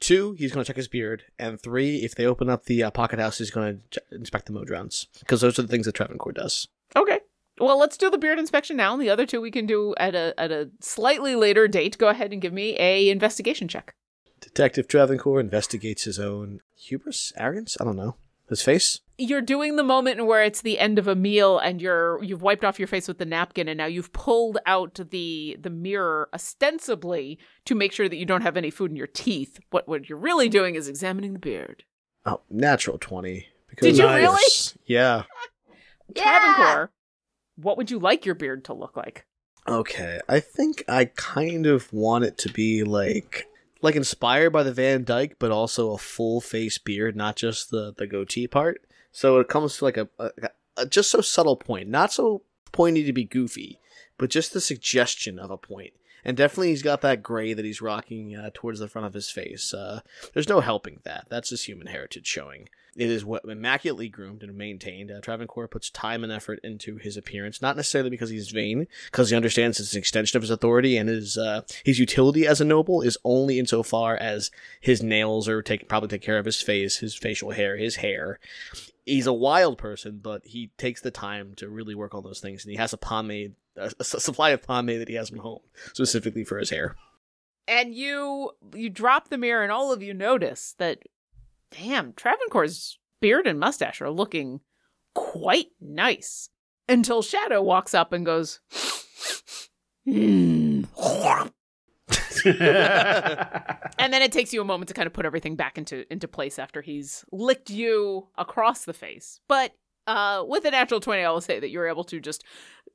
Two, he's going to check his beard. And three, if they open up the uh, pocket house, he's going to inspect the Modrons. Because those are the things that Travancore does. Okay. Well, let's do the beard inspection now. and The other two we can do at a at a slightly later date. Go ahead and give me a investigation check. Detective Travancore investigates his own hubris, arrogance. I don't know his face. You're doing the moment where it's the end of a meal and you're you've wiped off your face with the napkin and now you've pulled out the the mirror ostensibly to make sure that you don't have any food in your teeth. What what you're really doing is examining the beard. Oh, natural twenty. Because Did you nice. really? Yeah. Yeah. Travancore, what would you like your beard to look like? Okay, I think I kind of want it to be like like inspired by the Van Dyke, but also a full face beard, not just the the goatee part. So it comes to like a, a, a just so subtle point, not so pointy to be goofy, but just the suggestion of a point. And definitely, he's got that gray that he's rocking uh, towards the front of his face. Uh, there's no helping that. That's his human heritage showing. It is what immaculately groomed and maintained. Uh, Travancore puts time and effort into his appearance, not necessarily because he's vain, because he understands it's an extension of his authority and his uh, his utility as a noble is only insofar as his nails are take probably take care of his face, his facial hair, his hair. He's a wild person, but he takes the time to really work on those things, and he has a pomade, a, a supply of pomade that he has from home specifically for his hair. And you you drop the mirror and all of you notice that damn, Travancore's beard and mustache are looking quite nice. Until Shadow walks up and goes, hmm. and then it takes you a moment to kind of put everything back into into place after he's licked you across the face. But uh, with a natural twenty, I will say that you're able to just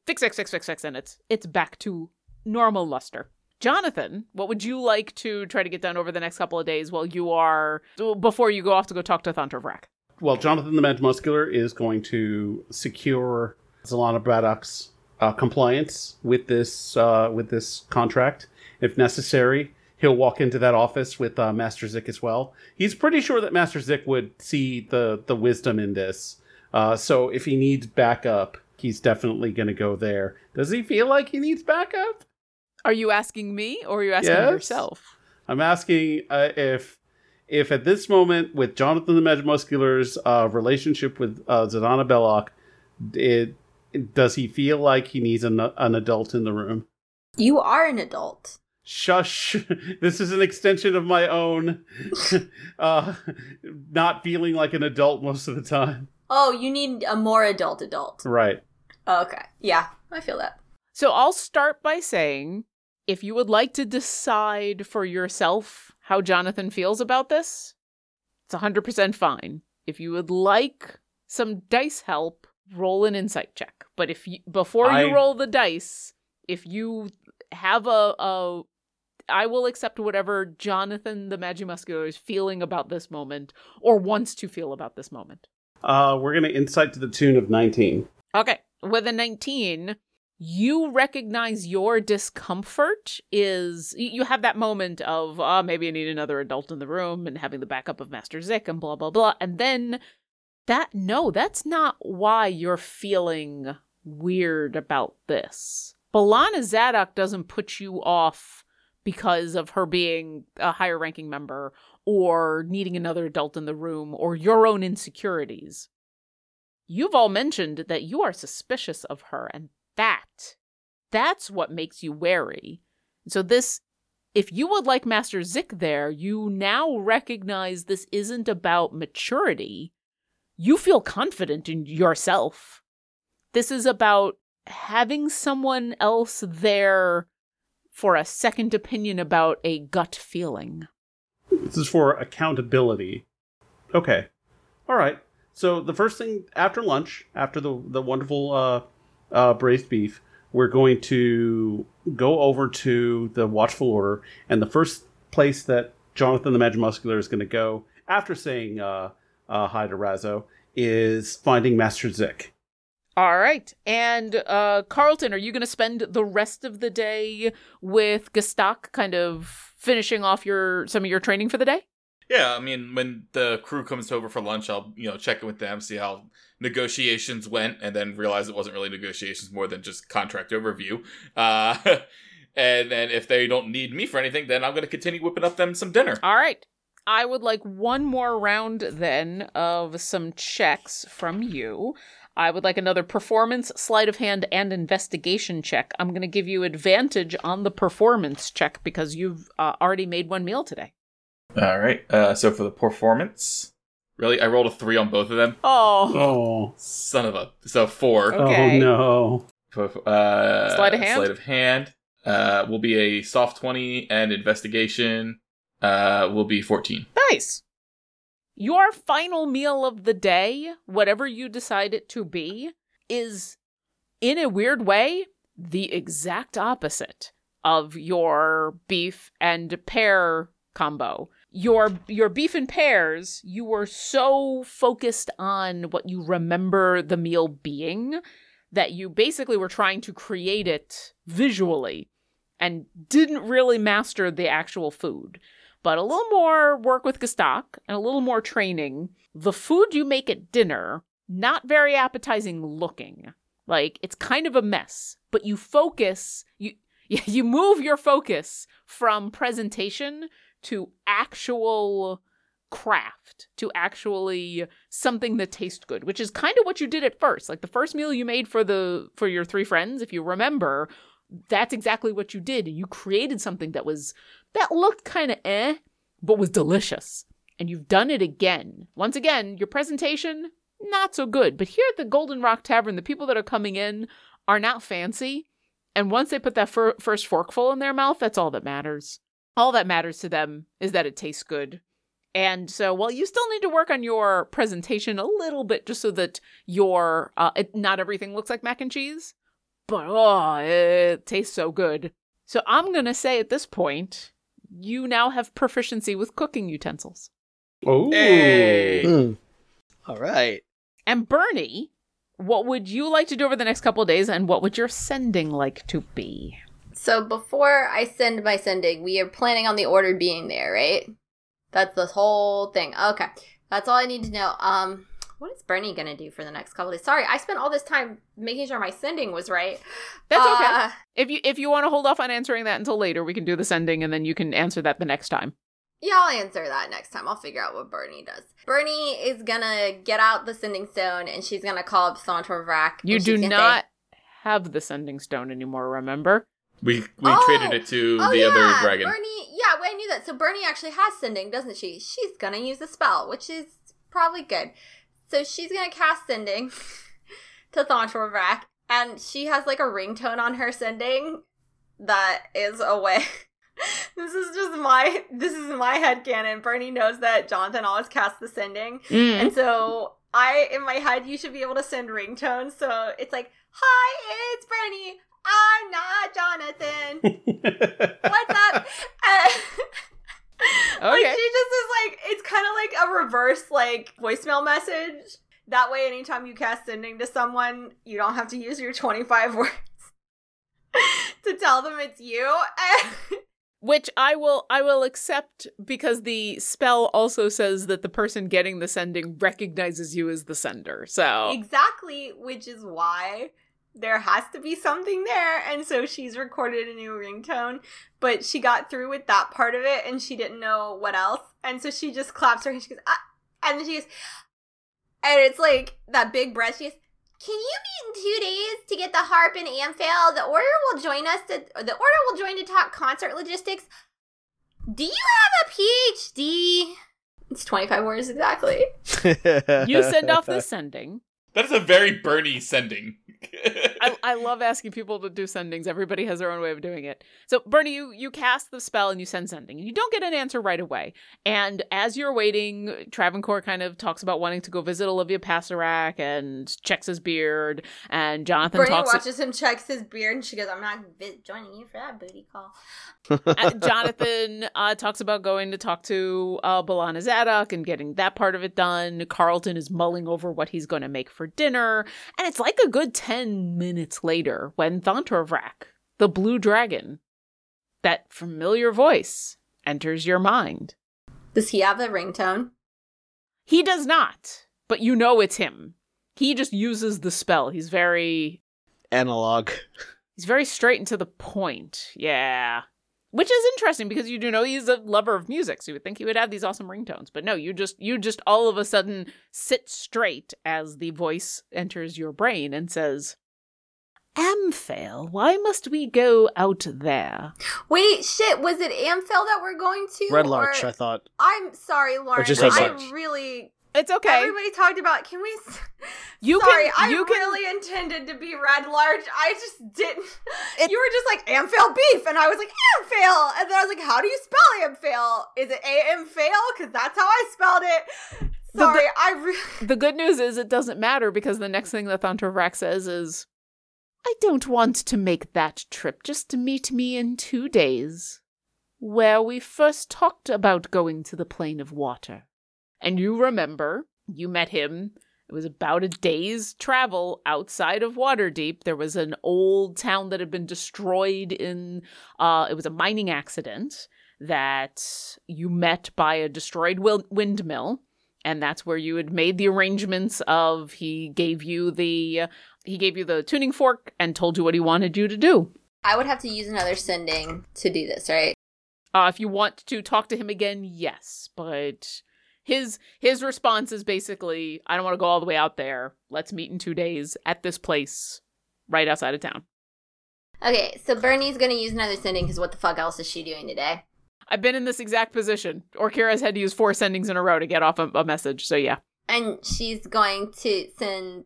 fix, fix, fix, fix, fix, and it's it's back to normal luster. Jonathan, what would you like to try to get done over the next couple of days while you are before you go off to go talk to Thontorvrak? well, Jonathan the Mad Muscular is going to secure Zalana Braddock's uh, compliance with this uh, with this contract. If necessary, he'll walk into that office with uh, Master Zick as well. He's pretty sure that Master Zick would see the the wisdom in this. Uh, so if he needs backup, he's definitely going to go there. Does he feel like he needs backup? Are you asking me or are you asking Yes. yourself? I'm asking uh, if if at this moment with Jonathan the Mad Muscular's uh, relationship with uh, Zadana Belloc, it, does he feel like he needs an, an adult in the room? You are an adult. Shush! This is an extension of my own uh, not feeling like an adult most of the time. Oh, you need a more adult adult. Right. Okay. Yeah, I feel that. So I'll start by saying if you would like to decide for yourself how Jonathan feels about this, it's 100% fine. If you would like some dice help, roll an insight check. But if you before you roll the dice, if you have a a I will accept whatever Jonathan the Magimuscular is feeling about this moment or wants to feel about this moment. Uh, we're going to insight to the tune of 19. Okay. With a 19, you recognize your discomfort is you have that moment of uh maybe I need another adult in the room and having the backup of Master Zick and blah blah blah. And then that no, that's not why you're feeling weird about this. Balana Zadok doesn't put you off because of her being a higher ranking member or needing another adult in the room or your own insecurities. You've all mentioned that you are suspicious of her, and that, that's what makes you wary. So, this, if you would like Master Zik there, you now recognize this isn't about maturity. You feel confident in yourself. This is about having someone else there for a second opinion about a gut feeling. This is for accountability. Okay. All right. So the first thing after lunch, after the the wonderful uh, uh, braised beef, we're going to go over to the Watchful Order, and the first place that Jonathan the Magimuscular is going to go after saying uh, uh, hi to Razzo is finding Master Zick. All right. And uh Carlton, are you going to spend the rest of the day with Gestak kind of finishing off your some of your training for the day? Yeah, I mean, when the crew comes over for lunch, I'll you know check in with them, see how negotiations went, and then realize it wasn't really negotiations, more than just contract overview. Uh, and then if they don't need me for anything, then I'm going to continue whipping up them some dinner. All right. I would like one more round then of some checks from you. I would like another performance, sleight of hand, and investigation check. I'm going to give you advantage on the performance check because you've uh, already made one meal today. All right. Uh, so for the performance, really, I rolled a three on both of them. Oh. Oh. Son of a so four. Okay. Oh no. Uh, Sleight of hand? Sleight of hand uh, will be a soft twenty, and investigation uh, will be fourteen. Nice. Your final meal of the day, whatever you decide it to be, is in a weird way the exact opposite of your beef and pear combo. Your your beef and pears, you were so focused on what you remember the meal being that you basically were trying to create it visually and didn't really master the actual food but a little more work with Gestak and a little more training. The food you make at dinner, not very appetizing looking. Like it's kind of a mess, but you focus, you you move your focus from presentation to actual craft, to actually something that tastes good, which is kind of what you did at first. Like the first meal you made for the for your three friends, if you remember, that's exactly what you did. You created something that was that looked kind of eh, but was delicious. And you've done it again. Once again, your presentation, not so good. But here at the Golden Rock Tavern, the people that are coming in are not fancy. And once they put that fir- first forkful in their mouth, that's all that matters. All that matters to them is that it tastes good. And so, while you still need to work on your presentation a little bit just so that your, uh, it, not everything looks like mac and cheese, but oh, it tastes so good. So, I'm going to say at this point, you now have proficiency with cooking utensils. Oh. Hey! Hmm. All right. And Bernie, what would you like to do over the next couple of days, and what would your sending like to be? So before I send my sending, we are planning on the order being there, right? That's the whole thing. Okay. That's all I need to know. Um what is Bernie gonna do for the next couple days? Sorry, I spent all this time making sure my sending was right. That's okay. Uh, If you if you want to hold off on answering that until later, we can do the sending, and then you can answer that the next time. Yeah, I'll answer that next time. I'll figure out what Bernie does. Bernie is gonna get out the sending stone and she's gonna call up Thontorvrak. You do not have the sending stone anymore. Remember? We we Oh! traded it to oh, the yeah, other dragon. Bernie, yeah, well, I knew that. So Bernie actually has sending, doesn't she? She's gonna use a spell, which is probably good. So she's gonna cast sending to Thontorvrak, and she has like a ringtone on her sending that is a way. this is just my this is my head canon. Bernie knows that Jonathan always casts the sending. Mm. And so I, in my head, you should be able to send ringtones. So it's like, "Hi, it's Bernie. I'm not Jonathan. What's up?" Uh, Like Okay. she just is like, it's kind of like a reverse like voicemail message. That way, anytime you cast sending to someone, you don't have to use your 25 words to tell them it's you. Which I will I will accept because the spell also says that the person getting the sending recognizes you as the sender. So Exactly, which is why there has to be something there. And so she's recorded a new ringtone, but she got through with that part of it and she didn't know what else. And so she just claps her hands. She goes, ah, and then she goes, and it's like that big breath. She goes, can you meet in two days to get the harp in Amphail? The order will join us to, the order will join to talk concert logistics. Do you have a PhD? It's 25 words exactly. you send off the sending. That is a very Bernie sending. I, I love asking people to do sendings. Everybody has their own way of doing it. So, Bernie, you, you cast the spell and you send sending, and you don't get an answer right away. And as you're waiting, Travancore kind of talks about wanting to go visit Olivia Passarak and checks his beard, and Jonathan Bernie talks. watches him, checks his beard, and she goes, "I'm not vi- joining you for that booty call." uh, Jonathan uh, talks about going to talk to uh, Balana Zadok and getting that part of it done. Carlton is mulling over what he's going to make for dinner. And it's like a good 10 minutes later when Thontorvrak, the blue dragon, that familiar voice, enters your mind. Does he have a ringtone? He does not, but you know it's him. He just uses the spell. He's very Analog. He's very straight and to the point. Yeah. Which is interesting because you do know he's a lover of music, so you would think he would have these awesome ringtones. But no, you just you just all of a sudden sit straight as the voice enters your brain and says, Amphail, why must we go out there? Wait, shit. Was it Amphil that we're going to? Red Larch, or- I thought. I'm sorry, Lauren. just I Red Larch. really. It's okay. Everybody talked about. Can we? You sorry, can- I you can- really intended to be Red Larch. I just didn't. You were just like Amphil beef, and I was like Amphil, and then I was like, how do you spell Amphil? Is it A Amphil? Because that's how I spelled it. The- Sorry, I really. The good news is it doesn't matter because the next thing that Thontorvrak says is, I don't want to make that trip just to meet me in two days, where we first talked about going to the plane of water. And you remember, you met him. It was about a day's travel outside of Waterdeep. There was an old town that had been destroyed in, uh, it was a mining accident that you met by a destroyed windmill and that's where you had made the arrangements of he gave you the he gave you the tuning fork and told you what he wanted you to do I would have to use another sending to do this, right? uh, if you want to talk to him again yes but his his response is basically i don't want to go all the way out there. Let's meet in two days at this place right outside of town. Okay, so Bernie's gonna use another sending because what the fuck else is she doing today? i've been in this exact position. Or kira's had to use four sendings in a row to get off a, a message so yeah. And she's going to send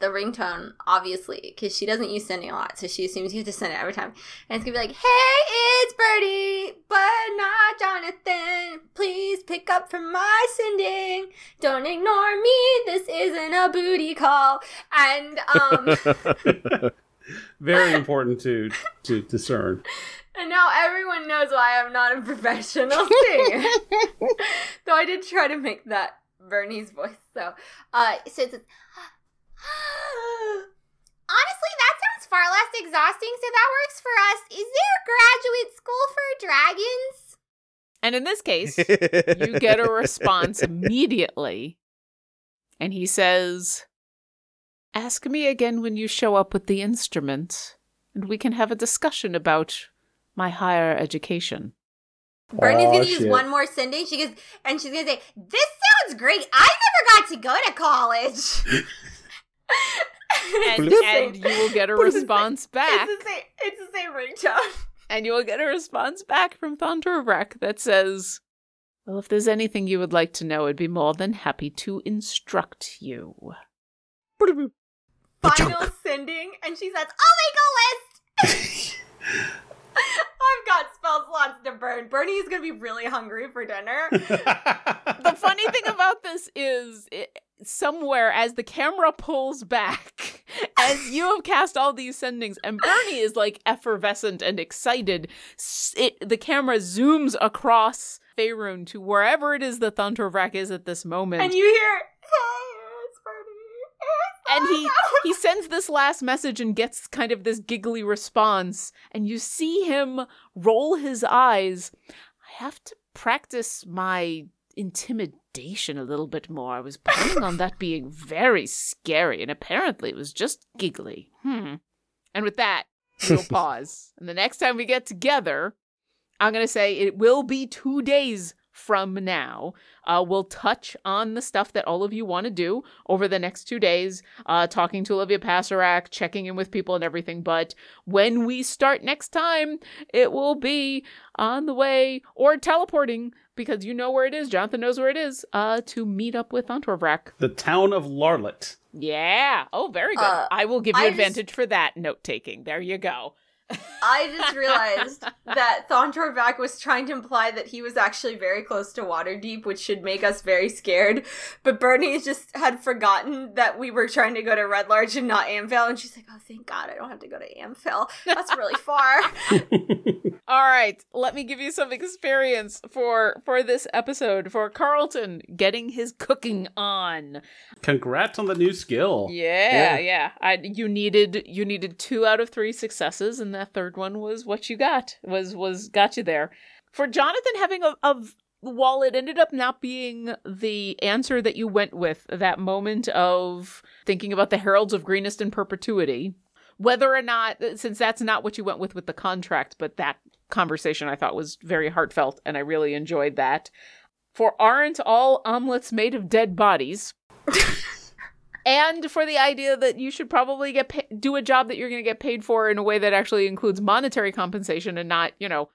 the ringtone, obviously, because she doesn't use sending a lot, so she assumes you have to send it every time. And it's gonna be like, "Hey, it's Birdie, but not Jonathan. Please pick up from my sending. Don't ignore me. This isn't a booty call." And um, Very important to to discern. and now everyone knows why I'm not a professional singer. Though I did try to make that Bernie's voice. So, uh, so it's. Honestly, that sounds far less exhausting, so that works for us. Is there graduate school for dragons? and in this case you get a response immediately. And he says, Ask me again when you show up with the instrument, and we can have a discussion about my higher education. Bernie's Aw, gonna use one more sending. She goes, and she's gonna say, "This sounds great. I never got to go to college." And, and you will get a What is it? response back. It's the same. It's the same ringtone. And you will get a response back from Thontorvrak that says, Well, if there's anything you would like to know, I'd be more than happy to instruct you. Final sending, and she says, "I'll make a list." I've got spell slots to burn. Bernie's gonna be really hungry for dinner. the funny thing about this is it, somewhere as the camera pulls back as you have cast all these sendings and bernie is like effervescent and excited it, the camera zooms across Faerun to wherever it is that Thontorvrak is at this moment and you hear, "Hey, it's Bernie." And he he sends this last message and gets kind of this giggly response. And you see him roll his eyes. I have to practice my intimidation a little bit more. I was planning on that being very scary and apparently it was just giggly. Hmm. And with that we'll pause. And the next time we get together i'm going to say it will be two days from now. Uh, we'll touch on the stuff that all of you want to do over the next two days, uh, talking to Olivia Pasarak, checking in with people and everything. But when we start next time, it will be on the way or teleporting because you know where it is. Jonathan knows where it is uh, to meet up with Thontorvrak. The town of Larlet. Yeah. Oh, very good. Uh, I will give you I advantage for that note taking. There you go. I just realized that Thontorvrak was trying to imply that he was actually very close to Waterdeep, which should make us very scared. But Bernie just had forgotten that we were trying to go to Red Larch and not Amphail, and she's like, "Oh, thank God, I don't have to go to Amphail. That's really far." All right, let me give you some experience for for this episode for Carlton getting his cooking on. Congrats on the new skill. Yeah, Yeah. yeah. I you needed you needed 2 out of 3 successes and that third one was what you got. Was was got you there. For Jonathan having a, a while it ended up not being the answer that you went with, that moment of thinking about the heralds of greenest in perpetuity, whether or not since that's not what you went with with the contract, but that conversation I thought was very heartfelt and I really enjoyed that. For aren't all omelets made of dead bodies? and for the idea that you should probably get pa- do a job that you're going to get paid for in a way that actually includes monetary compensation and not, you know,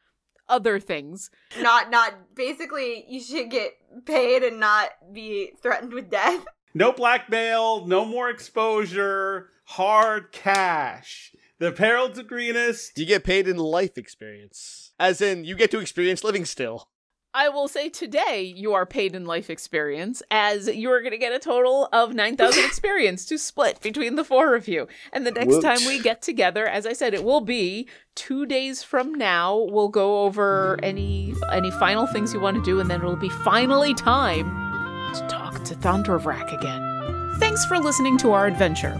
other things. not, not basically, you should get paid and not be threatened with death. No blackmail, no more exposure, hard cash. The Heralds of Greenest. You get paid in life experience. As in, you get to experience living still. I will say today you are paid in life experience as you are going to get a total of 9,000 experience to split between the four of you. And the next Whoops. time we get together, as I said, it will be 2 days from now. We'll go over any any final things you want to do and then it'll be finally time to talk to Thontorvrak again. Thanks for listening to our adventure.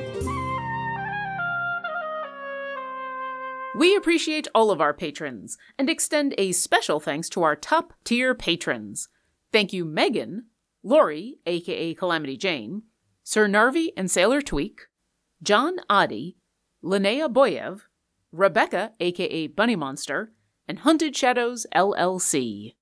We appreciate all of our patrons and extend a special thanks to our top tier patrons. Thank you, Megan, Lori, aka Calamity Jane, Sir Narvi and Sailor Tweak, John Adi, Linnea Boyev, Rebecca, aka Bunny Monster, and Hunted Shadows LLC.